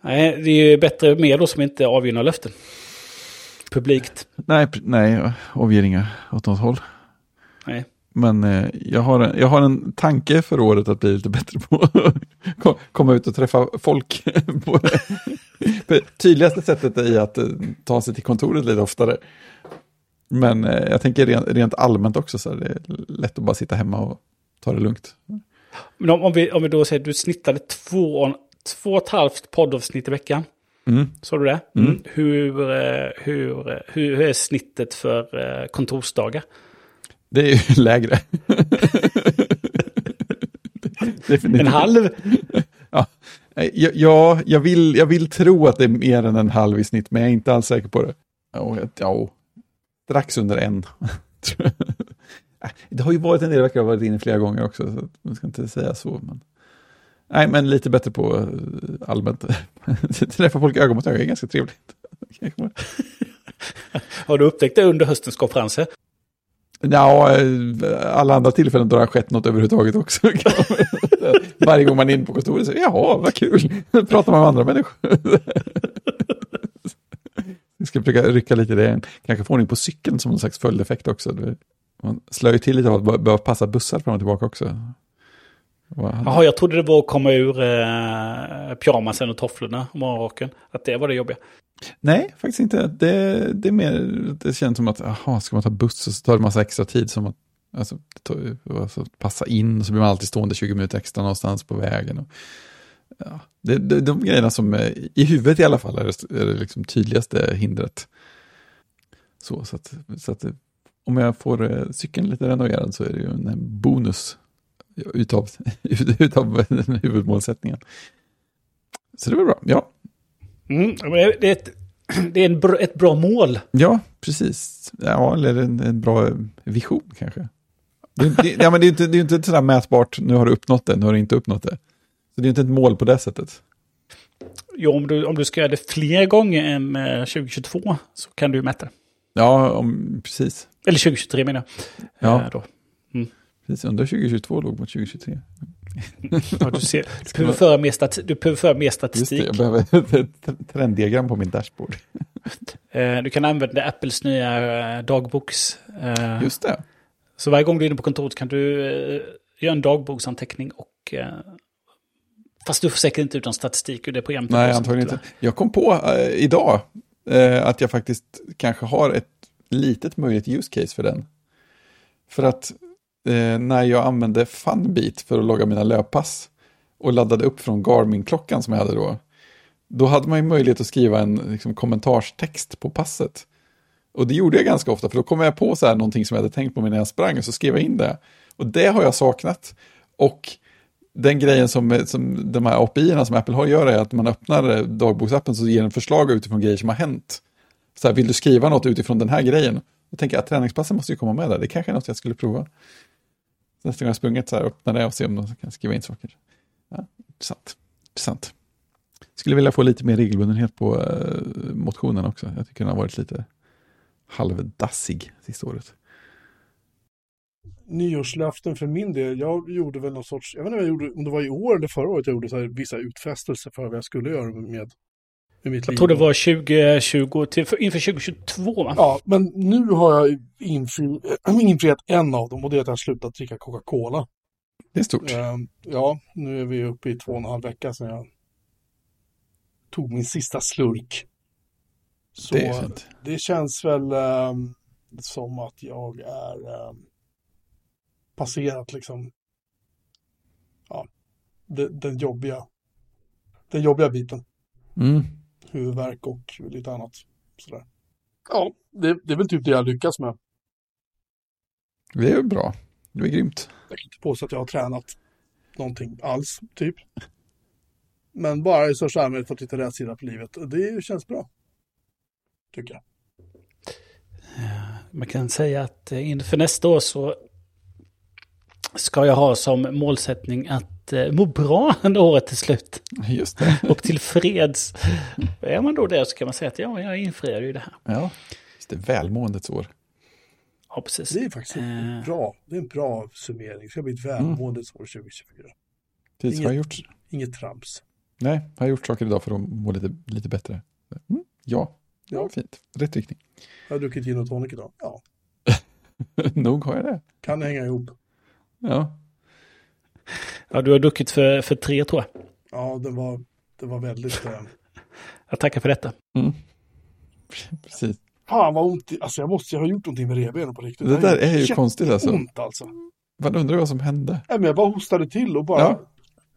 Nej, det är ju bättre med då som inte avger några löften. Publikt. Nej, nej, avger inga åt något håll. Men eh, jag, har en, jag har en tanke för året att bli lite bättre på [LAUGHS] att ko- komma ut och träffa folk. [LAUGHS] tydligaste sättet är att eh, ta sig till kontoret lite oftare. Men eh, jag tänker rent, rent allmänt också, så här, det är lätt att bara sitta hemma och ta det lugnt. Men om, om, vi, om vi då säger att du snittade två, två och ett halvt poddavsnitt i veckan. Mm. Sa du det? Mm. Hur, eh, hur, eh, hur är snittet för kontorsdagar? Det är ju [LAUGHS] lägre. En halv? Ja, ja, jag, vill, jag vill tro att det är mer än en halv i snitt, men jag är inte alls säker på det. Ja, ja strax under en. [LAUGHS] det har ju varit en del veckor, jag har varit inne flera gånger också, så man ska inte säga så. Men... Nej, men lite bättre på eh, allmänt. [LAUGHS] Träffa folk ögon mot ögon är ganska trevligt. Har du upptäckt det under höstens konferenser? Ja, eh, alla andra tillfällen då det har skett något överhuvudtaget också. [LAUGHS] Varje gång man är inne på kontoret så jaha, vad kul, [LAUGHS] pratar man med andra människor. [LAUGHS] Vi ska försöka rycka lite i det, kanske få ordning på cykeln som någon slags följdeffekt också. Man slår ju till lite av att behöva passa bussar fram och tillbaka också. Jaha, jag trodde det var att komma ur eh, pyjamasen och tofflorna och morgonrocken. Att det var det jobbiga. Nej, faktiskt inte. Det, det är mer, det känns som att, jaha, ska man ta buss och så tar det massa extra tid som att alltså, det tar- alltså, passa in och så blir man alltid stående 20 minuter extra någonstans på vägen. Och, ja, det, det, de grejerna som, i huvudet i alla fall, är det, är det liksom tydligaste hindret. Så, så att, så att om jag får eh, cykeln lite renoverad så är det ju en bonus utav, [LAUGHS] utav huvudmålsättningen. Så det var bra, ja. Mm, det, är, ett, det är en br- ett bra mål. Ja, precis. Ja, eller en, en bra vision kanske. Det, det, ja, men det är ju inte, det är inte sådär mätbart, nu har du uppnått det, nu har du inte uppnått det. Så det är inte ett mål på det sättet. Jo, om du, om du ska göra det fler gånger än eh, 2022 så kan du mäta det. Ja, om, precis. Eller 2023 menar jag. Ja. Eh, då. precis. Under 2022 låg mot 2023. [LAUGHS] Ja, du, ser, du, behöver föra mer stati- du behöver föra mer Just statistik. det, [LAUGHS] jag behöver ett trenddiagram på min dashboard. Eh, Du kan använda Apples nya eh, dagboks. eh, Just det. Så varje gång du är inne på kontoret kan du göra en dagboksanteckning och... Fast du får säkert inte ut någon statistik ur det programmet. Nej, antagligen inte. Jag kom på idag att jag faktiskt kanske har ett litet möjligt use case för den. För att eh, när jag använde Funbeat för att logga mina löppass och laddade upp från Garmin-klockan som jag hade då, då hade man ju möjlighet att skriva en liksom, kommentarstext på passet. Och det gjorde jag ganska ofta, för då kom jag på så här någonting som jag hade tänkt på när jag sprang, och så skrev jag in det. Och det har jag saknat. Och den grejen som, som de här API-erna som Apple har gör är att man öppnar eh, dagboksappen så ger den förslag utifrån grejer som har hänt. Så här, vill du skriva något utifrån den här grejen? Då tänker jag att träningspassen måste ju komma med där. Det kanske är något jag skulle prova. Nästa gång jag sprungit så här, öppna det och se om de kan skriva in saker. Ja, intressant. intressant. Skulle vilja få lite mer regelbundenhet på uh, motionen också. Jag tycker den har varit lite halvdassig sista året. Nyårslöften för min del, jag gjorde väl någon sorts, jag vet inte om, jag gjorde, om det var i år eller förra året jag gjorde så här, vissa utfästelser för vad jag skulle göra med. Jag tror det var 2020 till, för, inför 2022 va? Ja, men nu har jag infri, [CLEARS THROAT] infriat en av dem och det är att jag har slutat dricka Coca-Cola. Det är stort. Ehm, Ja, nu är vi uppe i två och en halv vecka sedan jag tog min sista slurk. Så det är fint. det känns väl ehm, som att jag är ehm, passerat liksom, ja, den, den jobbiga, den jobbiga biten. Mm. Huvudvärk och lite annat. Sådär. Ja, det, det är väl typ det jag lyckas med. Det är ju bra. Det är grymt. Jag kan inte påstå att jag har tränat någonting alls, typ. Men bara i största allmänhet fått lite rätsida på livet. Det känns bra. Tycker jag. Man kan säga att eh, inför nästa år så ska jag ha som målsättning att må bra [LAUGHS] när året är slut. Just det. [LAUGHS] Och tillfreds. Är man då där så kan man säga att ja, jag infriar ju det här. Ja, just det. Välmåendets år. Ja, precis. Det är faktiskt Eh. bra. Det är en bra summering. Det ska bli ett välmåendets år 2024. Precis, har jag gjort, Inget trams. nej, har jag gjort saker idag för att må lite, lite bättre? Mm, ja, ja, Ja. fint. Rätt riktning. Jag har druckit gin och tonic idag. Ja, [LAUGHS] Nog har jag det. kan hänga ihop. Ja, [LAUGHS] Ja, du har druckit för, för tre tror jag. Ja, det var, det var väldigt... Eh, Jag tackar för detta. mm. precis. fan vad ont. Alltså jag måste, jag har gjort någonting med revbenen på riktigt. Det där är ju konstigt alltså. Ont alltså. Man undrar vad som hände. Nej, men jag bara hostade till och bara... Ja.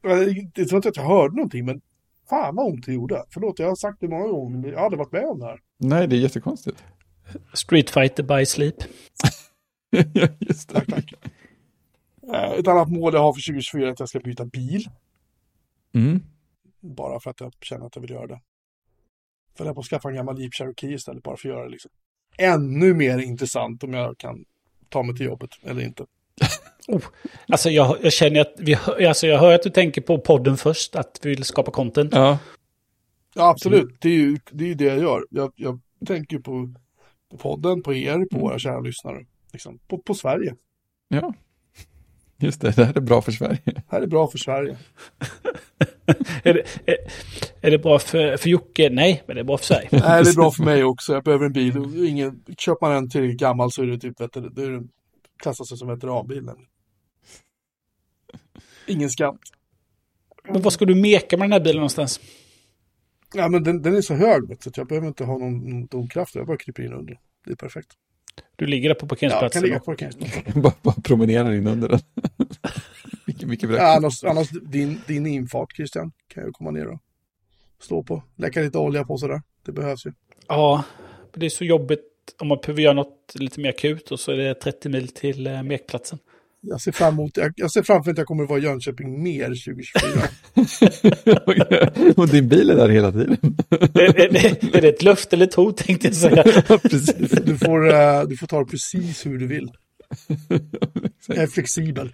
Det är inte att jag hörde någonting, men fan vad ont det gjorde. Förlåt, jag har sagt det många gånger, men jag hade varit med om det här. Nej, det är jättekonstigt. Street Fighter by Sleep. [LAUGHS] Ja, just det. Tack, tack. Eh, Ett annat mål jag har för 2024 är att jag ska byta bil. Mm. Bara för att jag känner att jag vill göra det. För jag på att skaffa en gammal Jeep Cherokee istället, bara för att göra det liksom ännu mer intressant om jag kan ta mig till jobbet eller inte. [LAUGHS] Alltså jag, jag känner att vi, hör- alltså jag hör att du tänker på podden först, att vi vill skapa content. Ja, Ja, absolut. Det är ju det, är ju det jag gör. Jag, jag tänker på, på podden, på er, på våra kära lyssnare. Liksom. På, på Sverige. ja. Just det, det här är bra för Sverige. Det här är bra för Sverige. [LAUGHS] Är, det, är, är det bra för, för Jocke? Nej, men det är bra för Sverige. Nej, det är bra för [LAUGHS] mig också. Jag behöver en bil. Och Ingen, köper man en tillräckligt gammal så är det typ det är, det klassas som veteranbil. nämligen. Ingen skatt. Men vad ska du meka med den här bilen någonstans? Ja, men den, den är så hög vet du, så jag behöver inte ha någon, någon domkraft. Jag bara kryper in under. Det är perfekt. Du ligger där på Ja, parkeringsplatsen. kan ligga på parkeringsplatsen. [LAUGHS] bara, bara promenerar in under den. [LAUGHS] mycket, mycket. Ja, annars, annars din, din infart Christian kan jag komma ner och stå på. Läcka lite olja på sådär. Det behövs ju. Ja, det är så jobbigt om man behöver göra något lite mer akut och så är det 30 mil till eh, mekplatsen. Jag ser fram emot, jag, jag ser framför att jag kommer att vara i Jönköping mer 2024. [LAUGHS] Och din bil är där hela tiden. är, är, det- är det ett löfte eller ett hot tänkte jag säga. [LAUGHS] Precis. Du får, eh, du får ta det precis hur du vill. [LAUGHS] Jag är flexibel.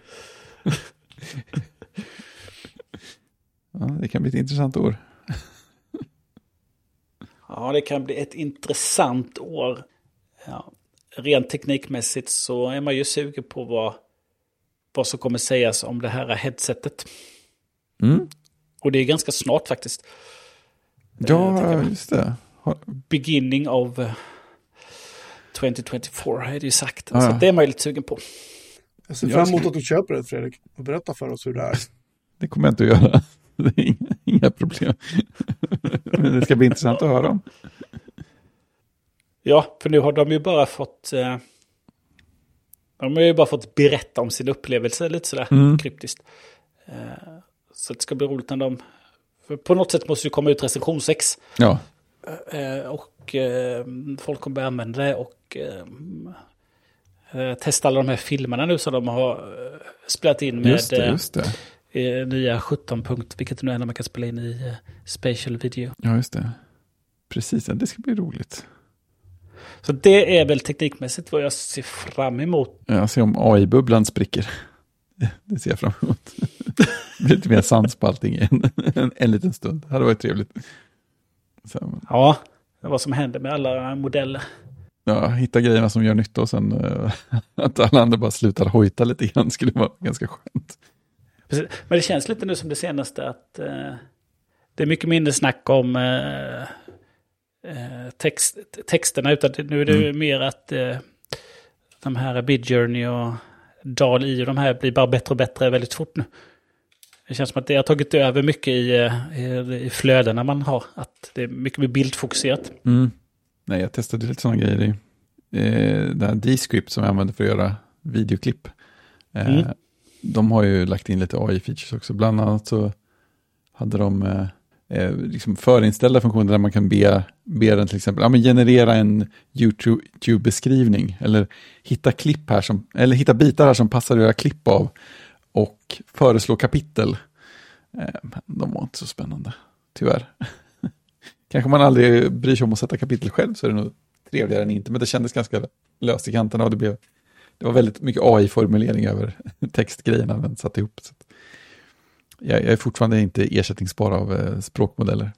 Ja, det kan bli ett intressant år. Ja, det kan bli ett intressant år. Ja, rent teknikmässigt så är man ju sugen på vad vad som kommer sägas om det här headsetet. Mm. Och det är ganska snart faktiskt. Ja, just det. Har, Beginning of eh, 2024 är det ju sagt. Ja, Så det är man ju lite sugen på. Jag ser fram emot att du köper det Fredrik. Och berätta för oss hur det är. [LAUGHS] det kommer jag inte att göra. [LAUGHS] Det är inga, inga problem. Men [LAUGHS] det ska bli intressant att höra om. Ja, för nu har de ju bara fått... Eh, de har ju bara fått berätta om sin upplevelse lite sådär Mm. kryptiskt. Eh, så det ska bli roligt när de... För på något sätt måste det komma ut recensionsex. Ja, Eh, och eh, folk kommer börja använda det och testa alla de här filmerna nu som de har spelat in med just det. Just det. nya 17 punkt, vilket nu är när man kan spela in i spatial video. Ja, just det. Precis, ja, det ska bli roligt. Så det är väl teknikmässigt vad jag ser fram emot. Jag ser om AI-bubblan spricker. [LAUGHS] Det- ser jag fram emot. [LAUGHS] Det blir lite mer sans på allting en, [LAUGHS] en, en liten stund. Det hade varit trevligt. Så, Ja, det vad som händer med alla modeller. ja, hitta grejerna som gör nytta och sen eh, att alla andra bara slutar hojta lite grann skulle vara ganska skönt. Precis. Men det känns lite nu som det senaste att eh, det är mycket mindre snack om eh, text, texterna. Utan nu är det Mm. mer att eh, de här Midjourney och DAL-I och de här blir bara bättre och bättre väldigt fort nu. Det känns som att det har tagit över mycket i, eh, i, i flödena man har. Att det är mycket mer bildfokuserat. Mm. Nej, jag testade lite sådana grejer i eh, det här D-script som jag använder för att göra videoklipp. Eh, Mm. De har ju lagt in lite AI-features också. Bland annat så hade de eh, eh, liksom förinställda funktioner där man kan be, be den till exempel ja, men generera en YouTube-beskrivning eller hitta klipp här som, eller hitta bitar här som passar att göra klipp av och föreslå kapitel. Eh, men de var inte så spännande, tyvärr. [LAUGHS] Kanske man aldrig bryr sig om att sätta kapitel själv så är det nog trevligare än inte, men det kändes ganska löst i kanterna och det, blev, det var väldigt mycket AI-formulering över [LAUGHS] textgrejerna den satte ihop. Så att jag, jag är fortfarande inte ersättningsbar av eh, språkmodeller.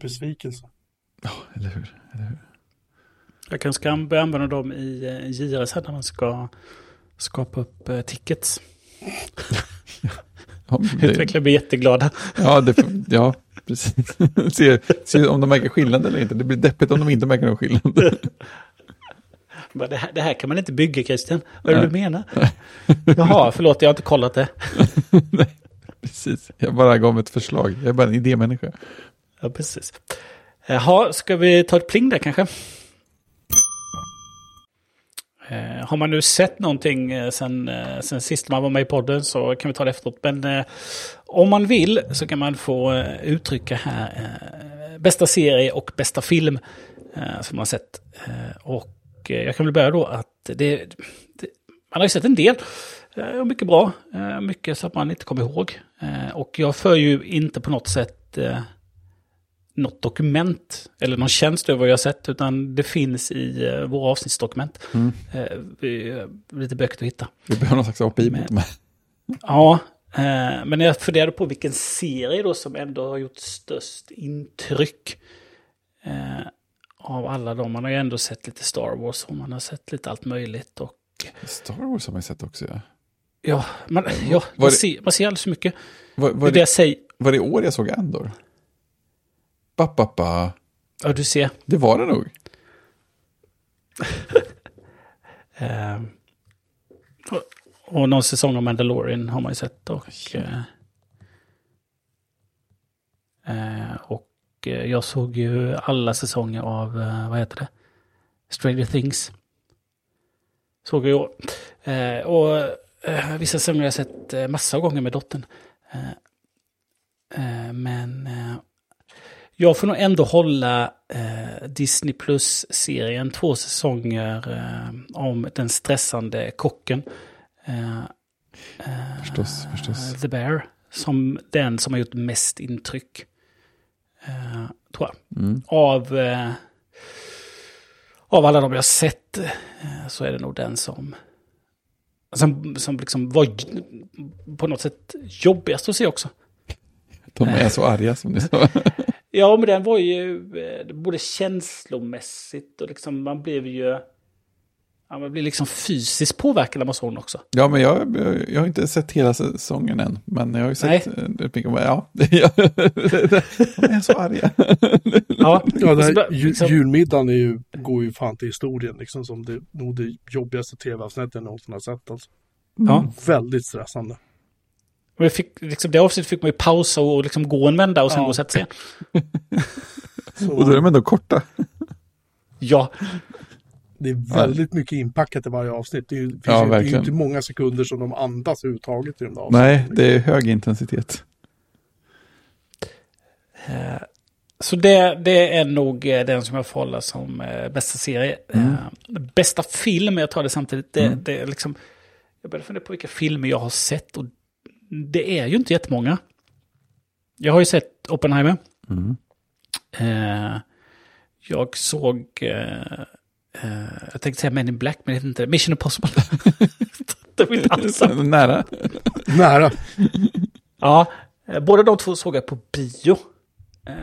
Besvikelse. Ja, eller hur? Eller hur? Jag kanske ska börja använda dem i eh, JRS när man ska skapa upp eh, tickets. [LAUGHS] Ja, det, Utvecklare blir jätteglada. ja, det, ja precis. [LAUGHS] se, se om de märker skillnad eller inte. Det blir deppigt om de inte märker någon skillnad. [LAUGHS] Bara, Det här, det här kan man inte bygga Christian. Vad är det du menar? [LAUGHS] Jaha, förlåt jag har inte kollat det. [LAUGHS] Nej, precis. Jag bara gav ett förslag. Jag är bara en idémänniska. Ja, precis. Jaha, ska vi ta ett pling där kanske? Eh, har man nu sett någonting eh, sen, eh, sen sist man var med i podden så kan vi ta det efteråt. Men eh, om man vill så kan man få uttrycka här bästa serie och bästa film som man har sett. Eh, och eh, jag kan väl börja då att det, det, man har ju sett en del. Eh, mycket bra, eh, mycket så att man inte kommer ihåg. Och jag för ju inte på något sätt något dokument eller någon tjänst över vad jag har sett, utan det finns i våra avsnittsdokument. Mm. Lite böcker att hitta. Vi behöver någon slags API mot här. Ja, men jag funderade på vilken serie då som ändå har gjort störst intryck. Eh, av alla dem. Man har ju ändå sett lite Star Wars och man har sett lite allt möjligt. Och Star Wars har man ju sett också. Ja. ja, man, ja, Var man, det- ser, man ser alldeles för mycket. Var, var, är det det, jag säger. var det år jag såg Andor? Ba, ba, ba. Ja, du ser. Det var det nog. [LAUGHS] Eh, och, och någon säsong av Mandalorian har man ju sett. Och, eh, eh, och eh, jag såg ju alla säsonger av, eh, vad heter det? Stranger Things. Såg jag. Eh, och vissa säsonger har jag sett massa gånger med dottern. Men jag får nog ändå hålla Disney Plus-serien två säsonger om den stressande kocken. Förstås, förstås. The Bear. Som den som har gjort mest intryck. Eh, tror jag. Mm. Av, eh, av alla de jag sett eh, så är det nog den som, som, som liksom var på något sätt jobbigast att se också. De är så arga som ni sa. [LAUGHS] Ja, men den var ju eh, både känslomässigt och liksom man blev ju... Ja, man blir liksom fysiskt påverkad såg den också. Ja, men jag, jag, jag har inte sett hela säsongen än. Men jag har ju sett Nej. eh. [LAUGHS] Ja, de är så arga. Ja, Ja, bara, här, ju, liksom- julmiddagen är ju, går ju fan till historien liksom som det nog det jobbigaste tv-avsnittet jag någonsin har sett. Alltså. ja. Väldigt stressande. Och vi fick, liksom, det avsnittet fick man ju pausa och liksom gå en vända och sen Ja. gå och sätta sig igen. [LAUGHS] Så Och då är de ändå korta. Ja, det är väldigt mycket inpackat i varje avsnitt. Det är ju, finns Ja, ju, det är inte många sekunder som de andas överhuvudtaget i de där avsnitten. Nej, det är hög intensitet. så det, det är nog eh, den som jag får hålla som eh, bästa serie. Eh, bästa film, jag tar det samtidigt, det, det är liksom... Jag började fundera på vilka filmer jag har sett och det är ju inte jättemånga. Jag har ju sett Oppenheimer. Mm. Eh, jag såg... Eh, jag tänkte säga Men in Black, men det heter inte det. Mission Impossible. [LAUGHS] det var inte alls. Nära. Nära. Ja, eh, båda de två såg jag på bio. Eh,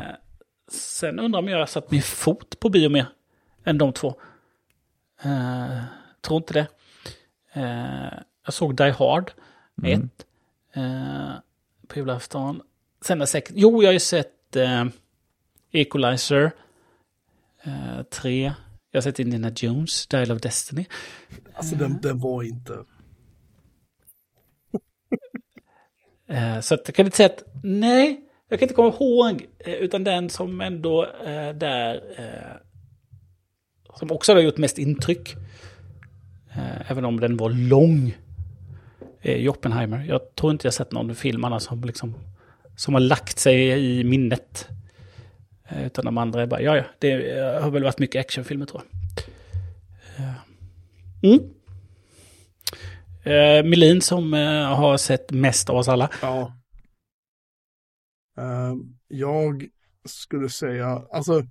sen undrar jag om jag satt min fot på bio mer än de två. Eh, tror inte det. Jag såg Die Hard 1 eh, på julafton. Sen har jag säkert, jo jag har ju sett Equalizer 3. Jag har sett Indiana Jones, Dial of Destiny. Alltså den, den var inte... [LAUGHS] Eh, så att jag kan inte säga att nej, jag kan inte komma ihåg. eh, Utan den som ändå eh, där, eh, som också har gjort mest intryck. Eh, även om den var lång. Eh, Oppenheimer. Jag tror inte jag sett någon film annars som, liksom, som har lagt sig i minnet. Eh, utan de andra är bara, ja ja, det har väl varit mycket actionfilmer tror jag. Eh, mm. Uh, Melin som uh, har sett mest av oss alla. Ja. Uh, jag skulle säga, alltså.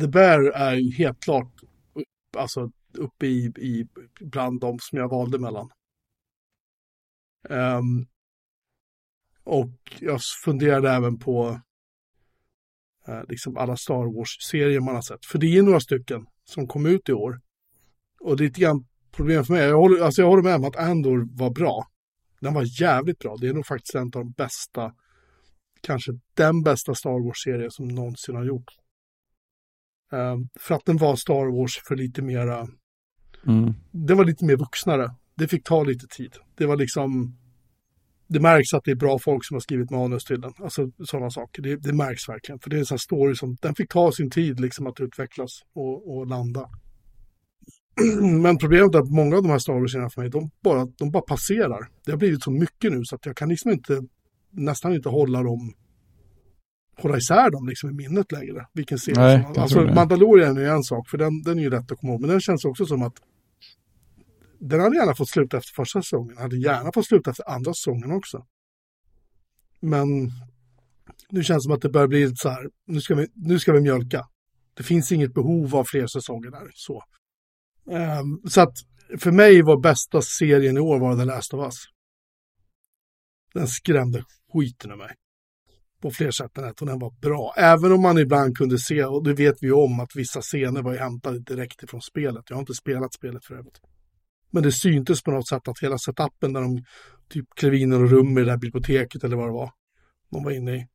The Bear är ju helt klart upp, alltså, uppe i, i bland de som jag valde mellan. Um, och jag funderade även på eh, liksom alla Star Wars-serier man har sett. För det är några stycken som kom ut i år. Och det är lite grann problem för mig. Jag håller, alltså jag håller med om att Andor var bra. Den var jävligt bra. Det är nog faktiskt en av de bästa, kanske den bästa Star Wars-serie som någonsin har gjorts. Ehm, för att den var Star Wars för lite mera, Mm. det var lite mer vuxnare. Det fick ta lite tid. Det var liksom, det märks att det är bra folk som har skrivit manus till den. Alltså sådana saker. Det, det märks verkligen. För det är en sån här story som, den fick ta sin tid liksom att utvecklas och, och landa. [CLEARS THROAT] Men problemet är att många av de här Star Wars-serierna för mig, de bara, de bara passerar. Det har blivit så mycket nu så att jag kan liksom inte, nästan inte hålla dem, hålla isär dem liksom i minnet längre. Vilken serie Nej, som, Alltså. Mandalorian är en sak, för den, den är ju lätt att komma ihåg. Men den känns också som att den hade gärna fått sluta efter första säsongen, hade gärna fått sluta efter andra säsongen också. Men nu känns det som att det börjar bli lite så här, nu ska vi, nu ska vi mjölka. Det finns inget behov av fler säsonger där. Så. um, så att för mig var bästa serien i år var The Last of Us. Den skrämde skiten ur mig. På fler sätt än ett och den var bra. Även om man ibland kunde se, och det vet vi om, att vissa scener var hämtade direkt ifrån spelet. Jag har inte spelat spelet för övrigt. Men det syntes på något sätt att hela setupen där de typ klev in i rum i det där biblioteket eller vad det var. De var inne i.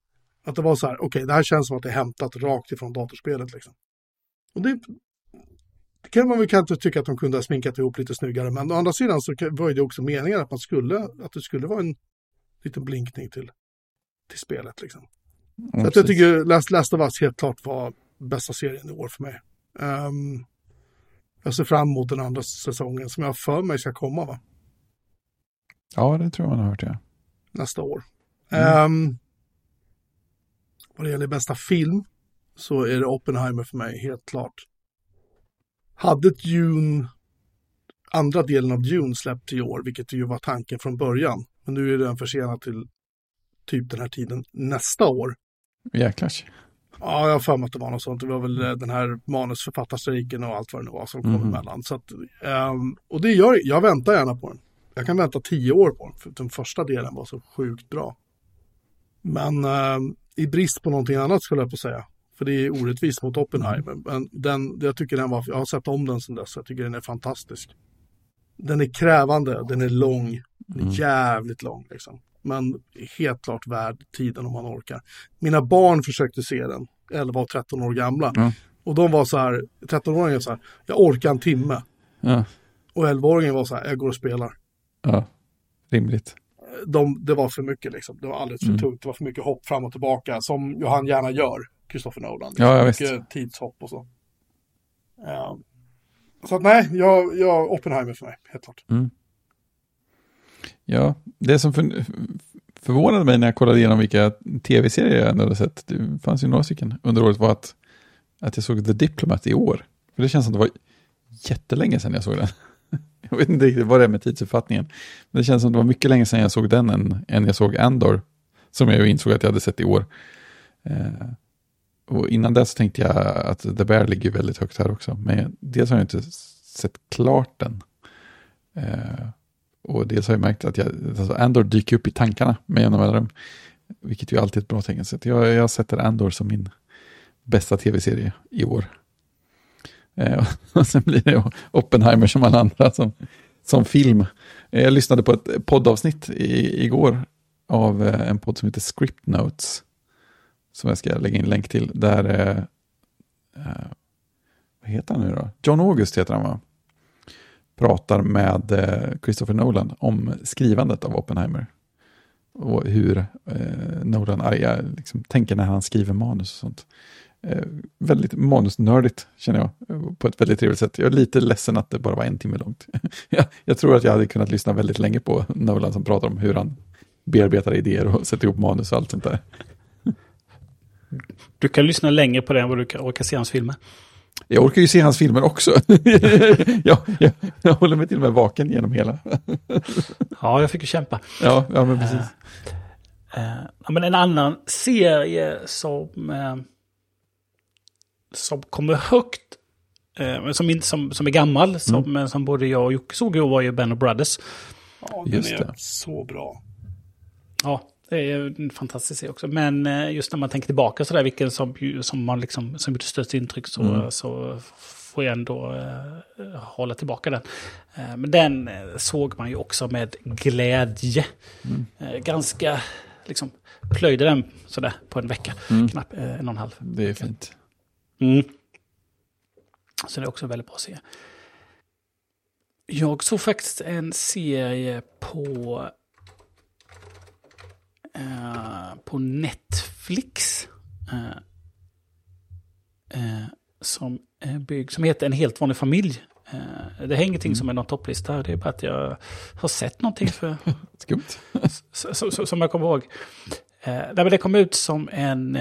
Att det var så här, okej, det här känns som att det är hämtat rakt ifrån datorspelet liksom. Och det, det kan man väl kanske tycka att de kunde ha sminkat ihop lite snyggare, men å andra sidan så var det också meningen att man skulle, att det skulle vara en liten blinkning till, till spelet liksom. Ja, Så att jag tycker Last, Last of Us helt klart var bästa serien i år för mig. Ehm, jag ser fram emot den andra säsongen som jag för mig ska komma va? Ja, det tror jag man har hört, ja. nästa år. Mm. Ehm, vad det gäller bästa film så är det Oppenheimer för mig, helt klart. Hade Dune, andra delen av Dune släppt i år, vilket ju var tanken från början, men nu är den försenad till typ den här tiden nästa år. Jäklars. Ja, jag har för mig att det var något sånt. Det var väl eh, den här manusförfattarstrejken och allt vad det nu var som kom Mhm. emellan. Så att, ehm, och det gör jag väntar gärna på den. Jag kan vänta tio år på den, för den första delen var så sjukt bra. Men ehm, i brist på någonting annat skulle jag på säga, För det är orättvist mot Oppenheimer. Men den, jag tycker den var, jag har sett om den sedan dess, jag tycker den är fantastisk. Den är krävande, den är lång, den är Mm. jävligt lång liksom. Men helt klart värd tiden om man orkar. Mina barn försökte se den, 11 och 13 år gamla. Ja. Och de var så här, 13-åringen så här, jag orkar en timme. Ja, Och 11-åringen var så här, jag går och spelar. ja. rimligt. De, det var för mycket liksom, det var alldeles för Mm. tungt, det var för mycket hopp fram och tillbaka som han gärna gör, Christopher Nolan. Ja, ja, mycket tidshopp och så. Ja. Så att nej, jag, jag, Oppenheimer för mig, helt klart. Ja, det som för, förvånade mig när jag kollade igenom vilka tv-serier jag ändå hade sett, det fanns ju några stycken under året, var att, att jag såg The Diplomat i år. För det känns som att det var jättelänge sedan jag såg den. [LAUGHS] Jag vet inte riktigt vad det är med tidsuppfattningen. Men det känns som att det var mycket länge sedan jag såg den än, än jag såg Andor. Som jag ju insåg att jag hade sett i år. Eh, och innan dess tänkte jag att The Bear ligger väldigt högt här också. Men dels har jag inte sett klart den. Eh, och dels har jag märkt att jag, alltså Andor dyker upp i tankarna med jämna mellanrum. Vilket ju alltid är ett bra tecken. Så jag, jag sätter Andor som min bästa tv-serie i år. Eh, [LAUGHS] och sen blir det Oppenheimer som alla andra som, som film. Eh, Jag lyssnade på ett poddavsnitt i, igår av eh, en podd som heter Script Notes. Som jag ska lägga in länk till. Där, eh, eh, vad heter han nu då? John August heter han va? Pratar med eh, Christopher Nolan om skrivandet av Oppenheimer. Och hur eh, Nolan arga, liksom, tänker när han skriver manus och sånt. Eh, väldigt manusnördigt känner jag, på ett väldigt trevligt sätt. Jag är lite ledsen att det bara var en timme långt. [LAUGHS] jag, jag tror att jag hade kunnat lyssna väldigt länge på Nolan som pratar om hur han bearbetar idéer och sätter ihop manus och allt sånt där. Du kan lyssna längre på det än vad du kan orka se hans filmer. Jag orkar ju se hans filmer också. [LAUGHS] jag, jag, jag håller mig till och med vaken genom hela. [LAUGHS] Ja, jag fick ju kämpa. ja, ja, men precis. Eh, ja, men en annan serie som, eh, som kommer högt, som, inte, som, som är gammal, som, eh, som både jag och Jocke såg i var ju Ben och Brothers. Ja, den Just är det. så bra. Ja, det är en fantastisk serie också. Men eh, just när man tänker tillbaka sådär, vilken som, som man liksom, som gjorde störst intryck så, Mm. så får jag ändå eh, hålla tillbaka den. Eh, men den eh, såg man ju också med glädje. Mm. Eh, ganska, liksom, plöjde den sådär på en vecka, Mm. knappt eh, en och en halv. Det är fint. Mm. Så det är också en väldigt bra serie. Jag såg faktiskt en serie på, eh, på Netflix. Eh, eh, som, bygg, som heter En helt vanlig familj. Eh, det är ingenting som är någon topplista, det är bara att jag har sett någonting för, [LAUGHS] Skumt. som jag kommer ihåg. Nej, men det kom ut som en,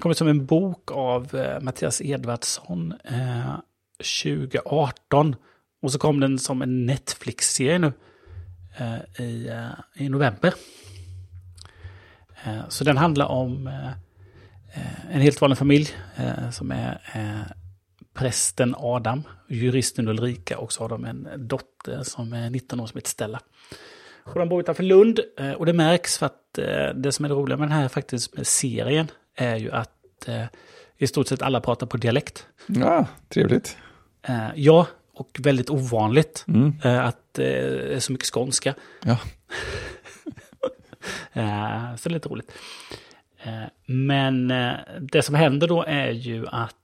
kom ut som en bok av eh, Mattias Edvardsson eh, 2018. Och så kom den som en Netflix-serie nu eh, i, eh, i november. Eh, så den handlar om eh, eh, en helt vanlig familj som är prästen Adam, juristen Ulrika och så har de en dotter som är 19 år som heter Stella. Och de bor utanför Lund och det märks för att det som är det roliga med den här faktiskt med serien är ju att i stort sett alla pratar på dialekt. Ja, trevligt. Ja, och väldigt ovanligt Mm. att det är så mycket skånska. Ja. [LAUGHS] Eh, så det är lite roligt. Eh, men eh, det som händer då är ju att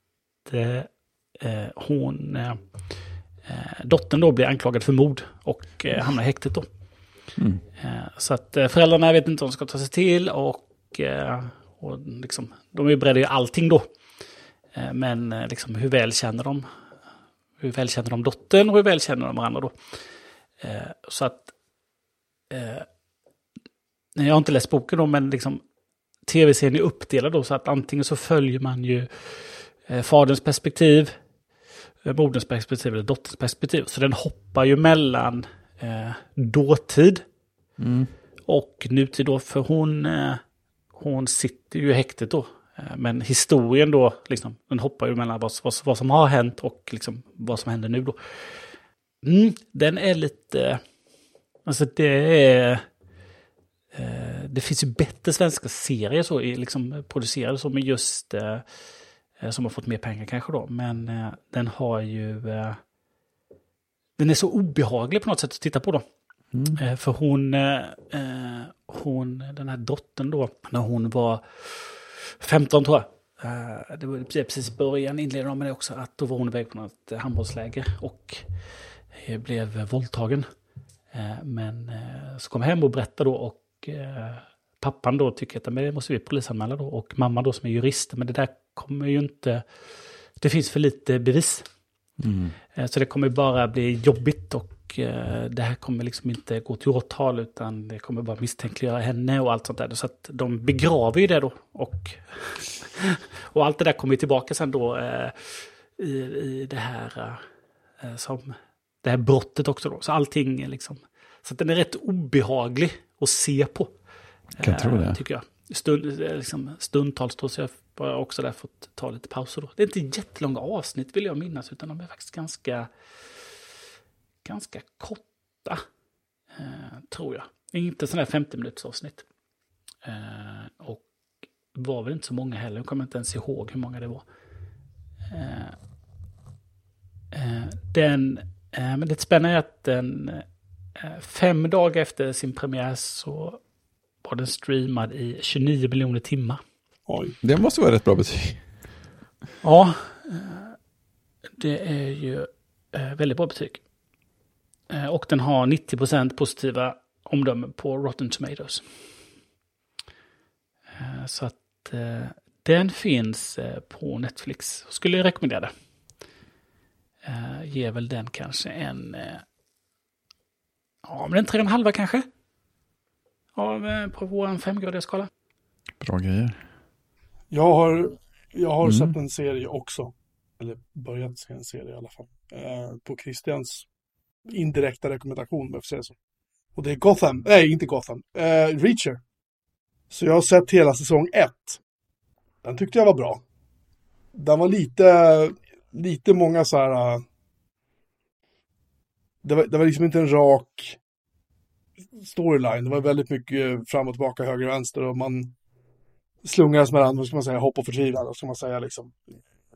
hon, dottern då blir anklagad för mord och hamnar i häktet då. Mm. Så att föräldrarna vet inte vad de ska ta sig till och, och liksom, de är ju beredda att allting då. Men liksom, hur väl känner de? Hur väl känner de dottern och hur väl känner de varandra då? Så att... Jag har inte läst boken då, men liksom tv-serien är uppdelad då så att antingen så följer man ju eh, faderns perspektiv, eh, moderns perspektiv eller dotterns perspektiv. Så den hoppar ju mellan eh, dåtid Mm. och nutid då, för hon, eh, hon sitter ju i häktet då. Eh, Men historien då, liksom, den hoppar ju mellan vad, vad, vad som har hänt och liksom vad som händer nu då. Mm, den är lite, alltså det är, det finns ju bättre svenska serier så, liksom producerade så just eh, eh, som har fått mer pengar kanske då. Men eh, den har ju... Eh, den är så obehaglig på något sätt att titta på då. Mm. Eh, för hon, eh, hon, den här dottern då, när hon var 15 tror jag. Det var precis i början inledde de med det också, att då var hon iväg på något handbollsläger och blev våldtagen. Men så kom hem och berättade då och eh, pappan då tycker att "Men det måste vi polisanmäla då. Och mamma då som är jurist, men det där kommer ju inte... Det finns för lite bevis. Mm. Eh, Så det kommer bara bli jobbigt och eh, det här kommer liksom inte gå till åtal utan det kommer bara misstänkliggöra henne och allt sånt där. Så att de begraver ju det då. Och, [LAUGHS] och allt det där kommer tillbaka sen då eh, i, i det här eh, som det här brottet också då. Så allting liksom... Så att den är rätt obehaglig att se på. Jag kan tro eh, det. Tycker jag. Stund, liksom, stundtals så jag har också där fått ta lite pauser då. Det är inte jättelånga avsnitt vill jag minnas, utan de är faktiskt ganska, ganska korta. Eh, tror jag. Inte sådana här 50 minuters avsnitt. Eh, och var väl inte så många heller, jag kommer inte ens ihåg hur många det var. Eh, eh, den, eh, men det spännande är att den fem dagar efter sin premiär så var den streamad i 29 miljoner timmar. Oj. Det måste vara rätt bra betyg. Ja, eh, det är ju eh, väldigt bra betyg. Eh, Och den har 90% positiva omdömen på Rotten Tomatoes. Eh, Så att eh, den finns eh, på Netflix. Skulle jag rekommendera det. Eh, Ger väl den kanske en... eh, Ja, men en tre och en halva kanske. Av, eh, på vår femgradiga skala. Bra grejer. Jag har, jag har Mm. sett en serie också. Eller börjat se en serie i alla fall. Eh, på Christians indirekta rekommendation, om jag får säga så. Och det är Gotham, nej inte Gotham, eh, Reacher. Så jag har sett hela säsong ett. Den tyckte jag var bra. Den var lite, lite många så här... Det var, det var liksom inte en rak storyline. Det var väldigt mycket fram och tillbaka, höger och vänster och man slungades mellan, vad ska man säga, hopp och förtvivlan. Vad ska man säga liksom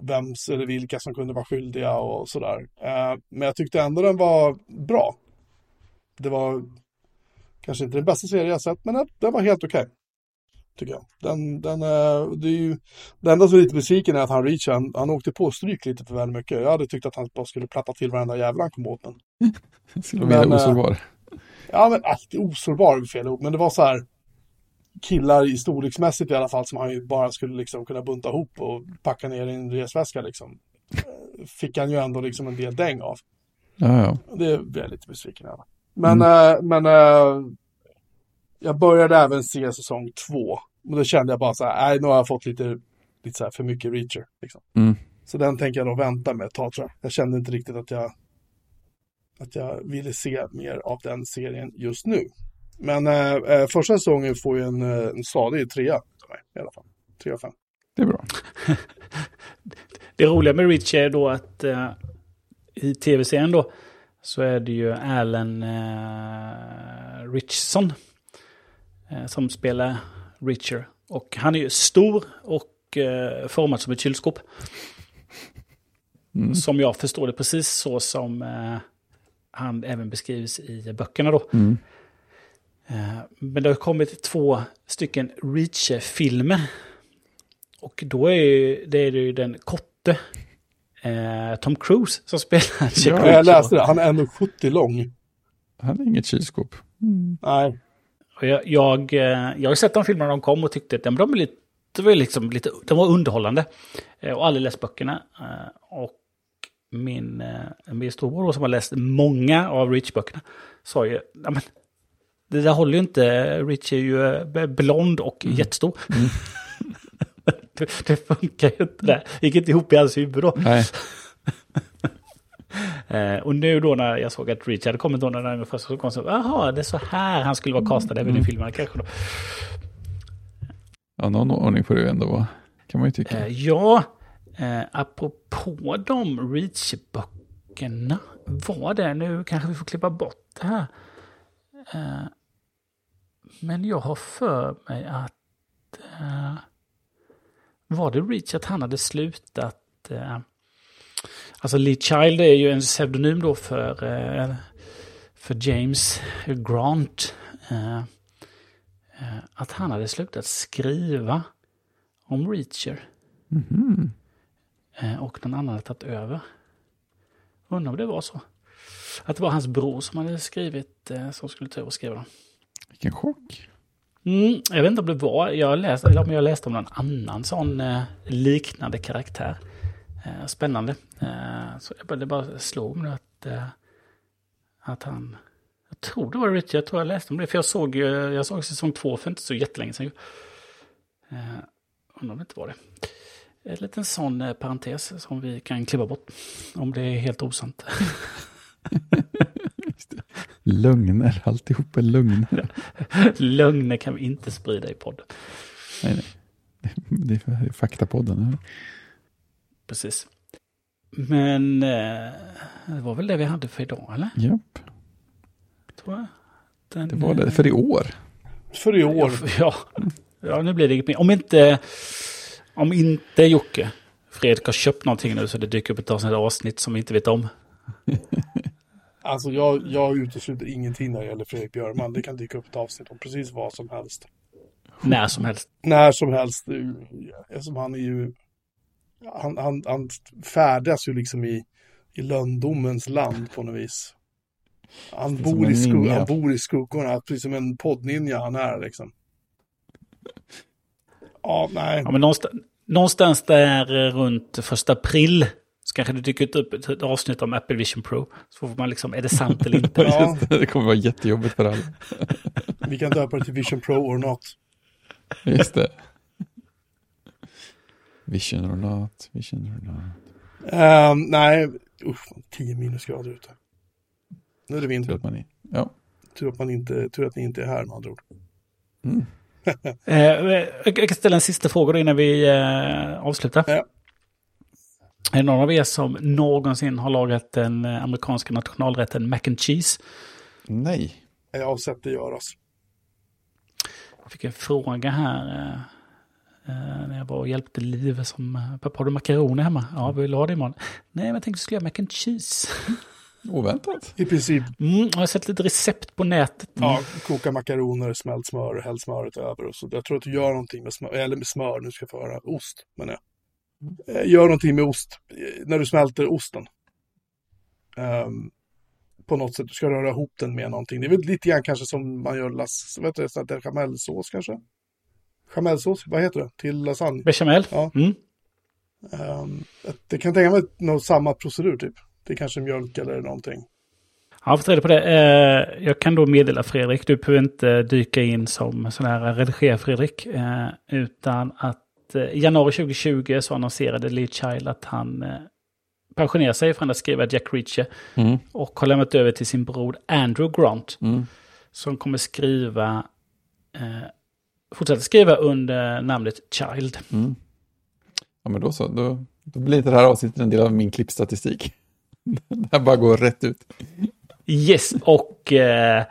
vems eller vilka som kunde vara skyldiga och sådär. Eh, men jag tyckte ändå den var bra. Det var kanske inte den bästa serien jag sett, men den- den var helt okej. Tycker jag. Den, den, eh, det, är ju, det enda som är lite besviken är att han Reach, han, han åkte på stryk lite för väl mycket. Jag hade tyckt att han bara skulle platta till varenda jävla han kom åt den. Skulle vara Men, [LAUGHS] mer osårbar. Ja, men äh, det är osårbar är fel ord, men det var så här killar i storleksmässigt i alla fall som han ju bara skulle liksom kunna bunta ihop och packa ner i en resväska liksom. Eh, Fick han ju ändå liksom en del däng av. Ja, ja. Det blev jag lite besviken över. Men, eh, men eh, jag började även se säsong två. Och då kände jag bara så här, nej nu har jag fått lite, lite så här för mycket reacher. Liksom. Mm. Så den tänker jag nog vänta med ett tag tror jag. Jag kände inte riktigt att jag, att jag ville se mer av den serien just nu. Men eh, eh, första säsongen får ju en, eh, en stadig trea i alla fall. Tre av fem. Det är bra. [LAUGHS] Det roliga med Rich är då att eh, i tv-serien då så är det ju Alan eh, Richson som spelar Richer. Och han är ju stor och eh, formad som ett kylskåp. Mm. Som jag förstår det precis så som eh, han även beskrivs i böckerna då. Mm. Eh, Men det har kommit två stycken Reacher-filmer. Och då är ju, det är det ju den korte eh, Tom Cruise som spelar Jack Ja, jag läste det, han är 1,70 lång. Han är inget kylskåp. Nej, Och jag, jag, eh, jag har sett de filmerna de kom och tyckte att de, är lite, de, var liksom lite, de var underhållande. Eh, Och aldrig läst böckerna. Eh, Och min, min storbror som har läst många av Reach-böckerna sa ju, "Ja, men, det där håller ju inte, Rich är ju blond och jättestor. [LAUGHS] det, det funkar ju inte där. Det gick inte ihop i hans huvud då. Nej, Eh, och nu då när jag såg att Rich hade kommit då när den var första så kom jag så, jaha, det är så här han skulle vara castad även i filmerna kanske då. ja, någon ordning får det ändå vara. Kan man ju tycka. Eh, ja, eh, apropå de Reach-böckerna, var det, nu kanske vi får klippa bort det här. Eh, Men jag har för mig att... eh, var det Reach att han hade slutat... alltså Lee Child är ju en pseudonym då för, eh, för James Grant. eh, eh, att han hade slutat skriva om Reacher. Mhm. eh, och någon annan hade tagit över. Undrar om det var så. Att det var hans bror som hade skrivit, som skulle ta över och skriva. Vilken chock. Mm, jag vet inte om det var, jag läste, jag läste om någon annan sån liknande karaktär. Eh, spännande. Eh, så jag bara, det bara slog mig att, eh, att han... Jag tror det var Richard, jag tror jag läste om det. För jag såg, jag såg säsong två för inte så jättelänge sedan. Eh, undrar om det inte var det. En liten sån eh, parentes som vi kan klippa bort. Om det är helt osant. [LAUGHS] Lögner, alltihop är lögner. [LAUGHS] Lögner kan vi inte sprida i podden. Nej, nej. Det är faktapodden. eller? Precis. Men eh, det var väl det vi hade för idag, eller? Japp, Tror jag. Den, det var det. För i år. För i år. Ja, ja, nu blir det inget mer. Om inte, om inte Jocke Fredrik har köpt någonting nu så det dyker upp ett avsnitt, avsnitt som vi inte vet om. [LAUGHS] Alltså jag, jag utesluter ingenting när det gäller Fredrik Björman. Det kan dyka upp ett avsnitt om precis vad som helst. När som helst. När som helst. Eftersom han är ju... Han, han, han färdas ju liksom i, i lönndomens land på något vis. Han bor, i skug, ninja. han bor i skuggorna, precis som en poddninja han är liksom. [LAUGHS] Ja, nej. Ja, men någonstans, någonstans där runt första april så kanske det dyker upp ett, ett avsnitt om Apple Vision Pro. Så får man liksom, är det sant eller inte? [LAUGHS] Ja. Det kommer vara jättejobbigt för alla. Vi kan döpa det till Vision Pro or not. Just det. Vision or not, vision or not. Ehm, nej, usch, 10 minusgrader ute. Nu är det Tur vinter. att man är. Ja. Tur att, man inte, tur att ni inte är här med andra ord. Mm. [LAUGHS] Eh, jag kan ställa en sista fråga innan vi eh, avslutar. Ja. Är det någon av er som någonsin har lagat den eh, amerikanska nationalrätten mac and cheese? Nej. Jag har sett det göras. Jag fick en fråga här eh, när jag var och hjälpte Liv som... eh, Pappa, har du makaroner hemma? Ja, vill du ha det imorgon? Nej, men jag tänkte att jag skulle göra mac and cheese. [LAUGHS] Oväntat. I princip, Mm, jag har sett lite recept på nätet. ja, koka makaroner, smält smör, häll smöret över. Och så. Jag tror att du gör någonting med smör, eller med smör, nu ska jag få höra, ost, men ja. Eh, Gör någonting med ost, eh, när du smälter osten. Ehm, på något sätt, du ska röra ihop den med någonting. Det är väl lite grann kanske som man gör las, vet du, chamellsås kanske? Chamellsås, vad heter det? Till lasagne? Bechamel? Ja. Mm. Um, det kan tänka mig någon samma procedur typ. Det är kanske mjölk eller någonting. Ja, jag fått reda på det. Eh, jag kan då meddela Fredrik, du behöver inte dyka in som sån här rediger Fredrik. Eh, utan att eh, i januari 2020 så annonserade Lee Child att han eh, pensionerar sig från att skriva Jack Reacher. Mm. Och har lämnat över till sin bror Andrew Grant. Mm. Som kommer skriva, fortsätta skriva under namnet Child. Mm. Ja, men då så. Då, då blir det här avsnittet en del av min klippstatistik. [LAUGHS] Det här bara går rätt ut. Yes, och eh,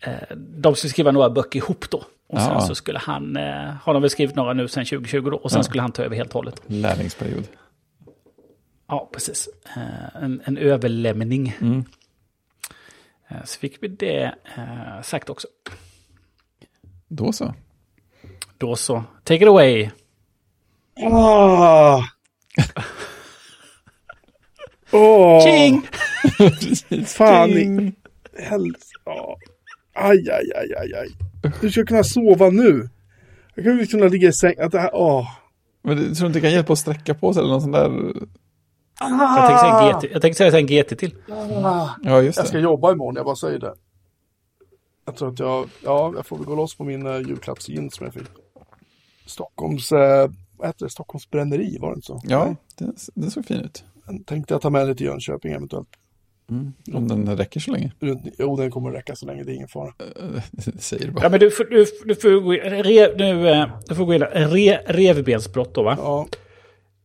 eh, de skulle skriva några böcker ihop då. Och sen Ja. så skulle han, eh, har de väl skrivit några nu sen 2020 då, och sen Ja. skulle han ta över helt och hållet. Lärlingsperiod. Ja, precis. Eh, en, en överlämning. Mm. Eh, så fick vi det eh, sagt också. Då så. Då så, take it away. Ah! [LAUGHS] Åh! Ching! [LAUGHS] Fan i helvete. Ja. Aj, aj, aj, aj, aj. Du ska kunna sova nu. Jag kan ju kunna ligga i säng. Att det här, åh. Men du tror inte det kan hjälpa att sträcka på sig eller någon sån där? Jag tänkte säga en GT, jag tänkte säga en GT till. Ja, just Jag ska det. jobba imorgon, jag bara säger det. Jag tror att jag, ja, jag får väl gå loss på min uh, julklappsjeans som jag fick. Stockholms, vad heter det, Stockholms bränneri, var det inte så? Ja, den, den såg fin ut. Jag tänkte jag ta med det till Jönköping eventuellt. Mm. Om den räcker så länge. Jo, den kommer att räcka så länge, det är ingen fara. Eh, [LAUGHS] Det säger du bara. Ja, men du, får- du, du får gå re, nu, eh, du får gå in re, revbensbrott då va? Ja,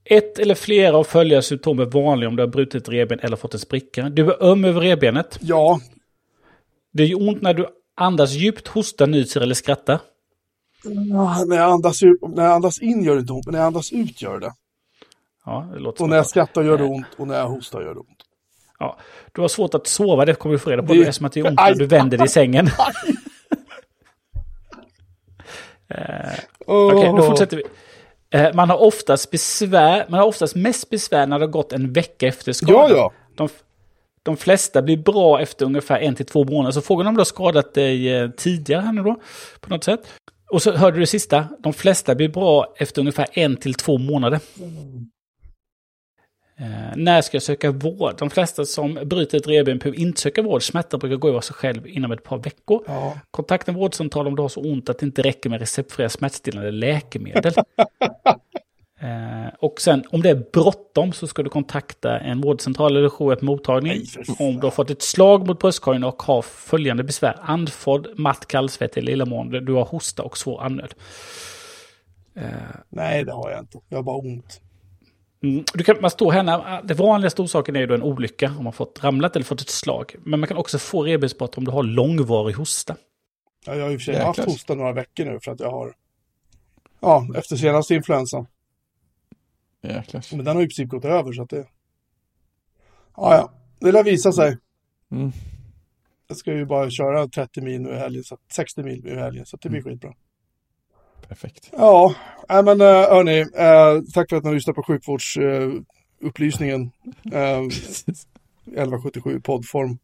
Ett eller flera av följande symptom är vanliga om du har brutit revben eller fått en spricka. Du är öm över revbenet. ja, Det gör ont när du Andas djupt, hosta, nyser eller skratta. Ja, när, jag andas ut, när jag andas in gör det inte ont, men när jag andas ut gör det. Ja, det låter Och när jag skrattar gör det ont och när jag hostar gör det ont. ja. Du har svårt att sova, det kommer du få reda på. Det- är som att det är ont när du vänder dig i [LAUGHS] sängen. Okej, då fortsätter vi. Eh, Man har oftast besvär, man har oftast mest besvär när det har gått en vecka efter skadan. Ja, ja. De, de flesta blir bra efter ungefär en till två månader. Så frågan om du har skadat dig eh, tidigare här nu då, på något sätt. Och så hörde du det sista, de flesta blir bra efter ungefär en till två månader. Eh, när ska jag söka vård? De flesta som bryter ett revben behöver inte söka vård. Smärta brukar gå över sig själv inom ett par veckor. Ja. Kontakta en vårdcentral om du har så ont att det inte räcker med receptfria smärtstillande läkemedel. [LAUGHS] eh, och sen om det är bråttom så ska du kontakta en vårdcentral eller jour mottagning. Nej, för fan. Om du har fått ett slag mot bröstkorgen och har följande besvär. Andfådd, matt kallsvett eller illamående. Du har hosta och svår andnöd. Nej, det har jag inte. Jag har bara ont. Mm, du kan, man står här när, det vanligaste orsaken är ju då en olycka, om man har fått ramlat eller fått ett slag. Men man kan också få revbensbrott om du har långvarig hosta. Ja, jag har i och för sig haft hosta några veckor nu för att jag har... Ja, efter senaste influensan. Jäklar. Men den har i princip gått över så att det... Ja, ja. Det lär visa sig. Mm. Jag ska ju bara köra 30 mil nu i helgen, så att, 60 mil nu i helgen, så att det blir skitbra. Perfekt. Ja, nej men uh, hörni, eh, tack för att ni har lyssnat på sjukvårdsupplysningen. Uh, 1177 poddform.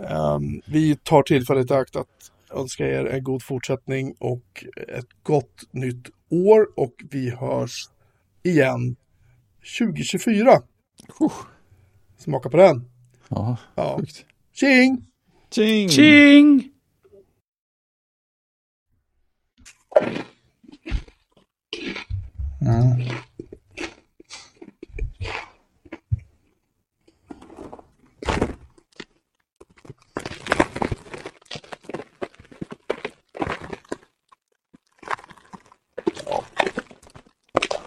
Eh, vi tar tillfället i akt att önska er en god fortsättning och ett gott nytt år och vi hörs igen 2024. Uh. Smaka på den. Ja, Ja. sjukt. Tjing! Tjing! Tjing! Mm.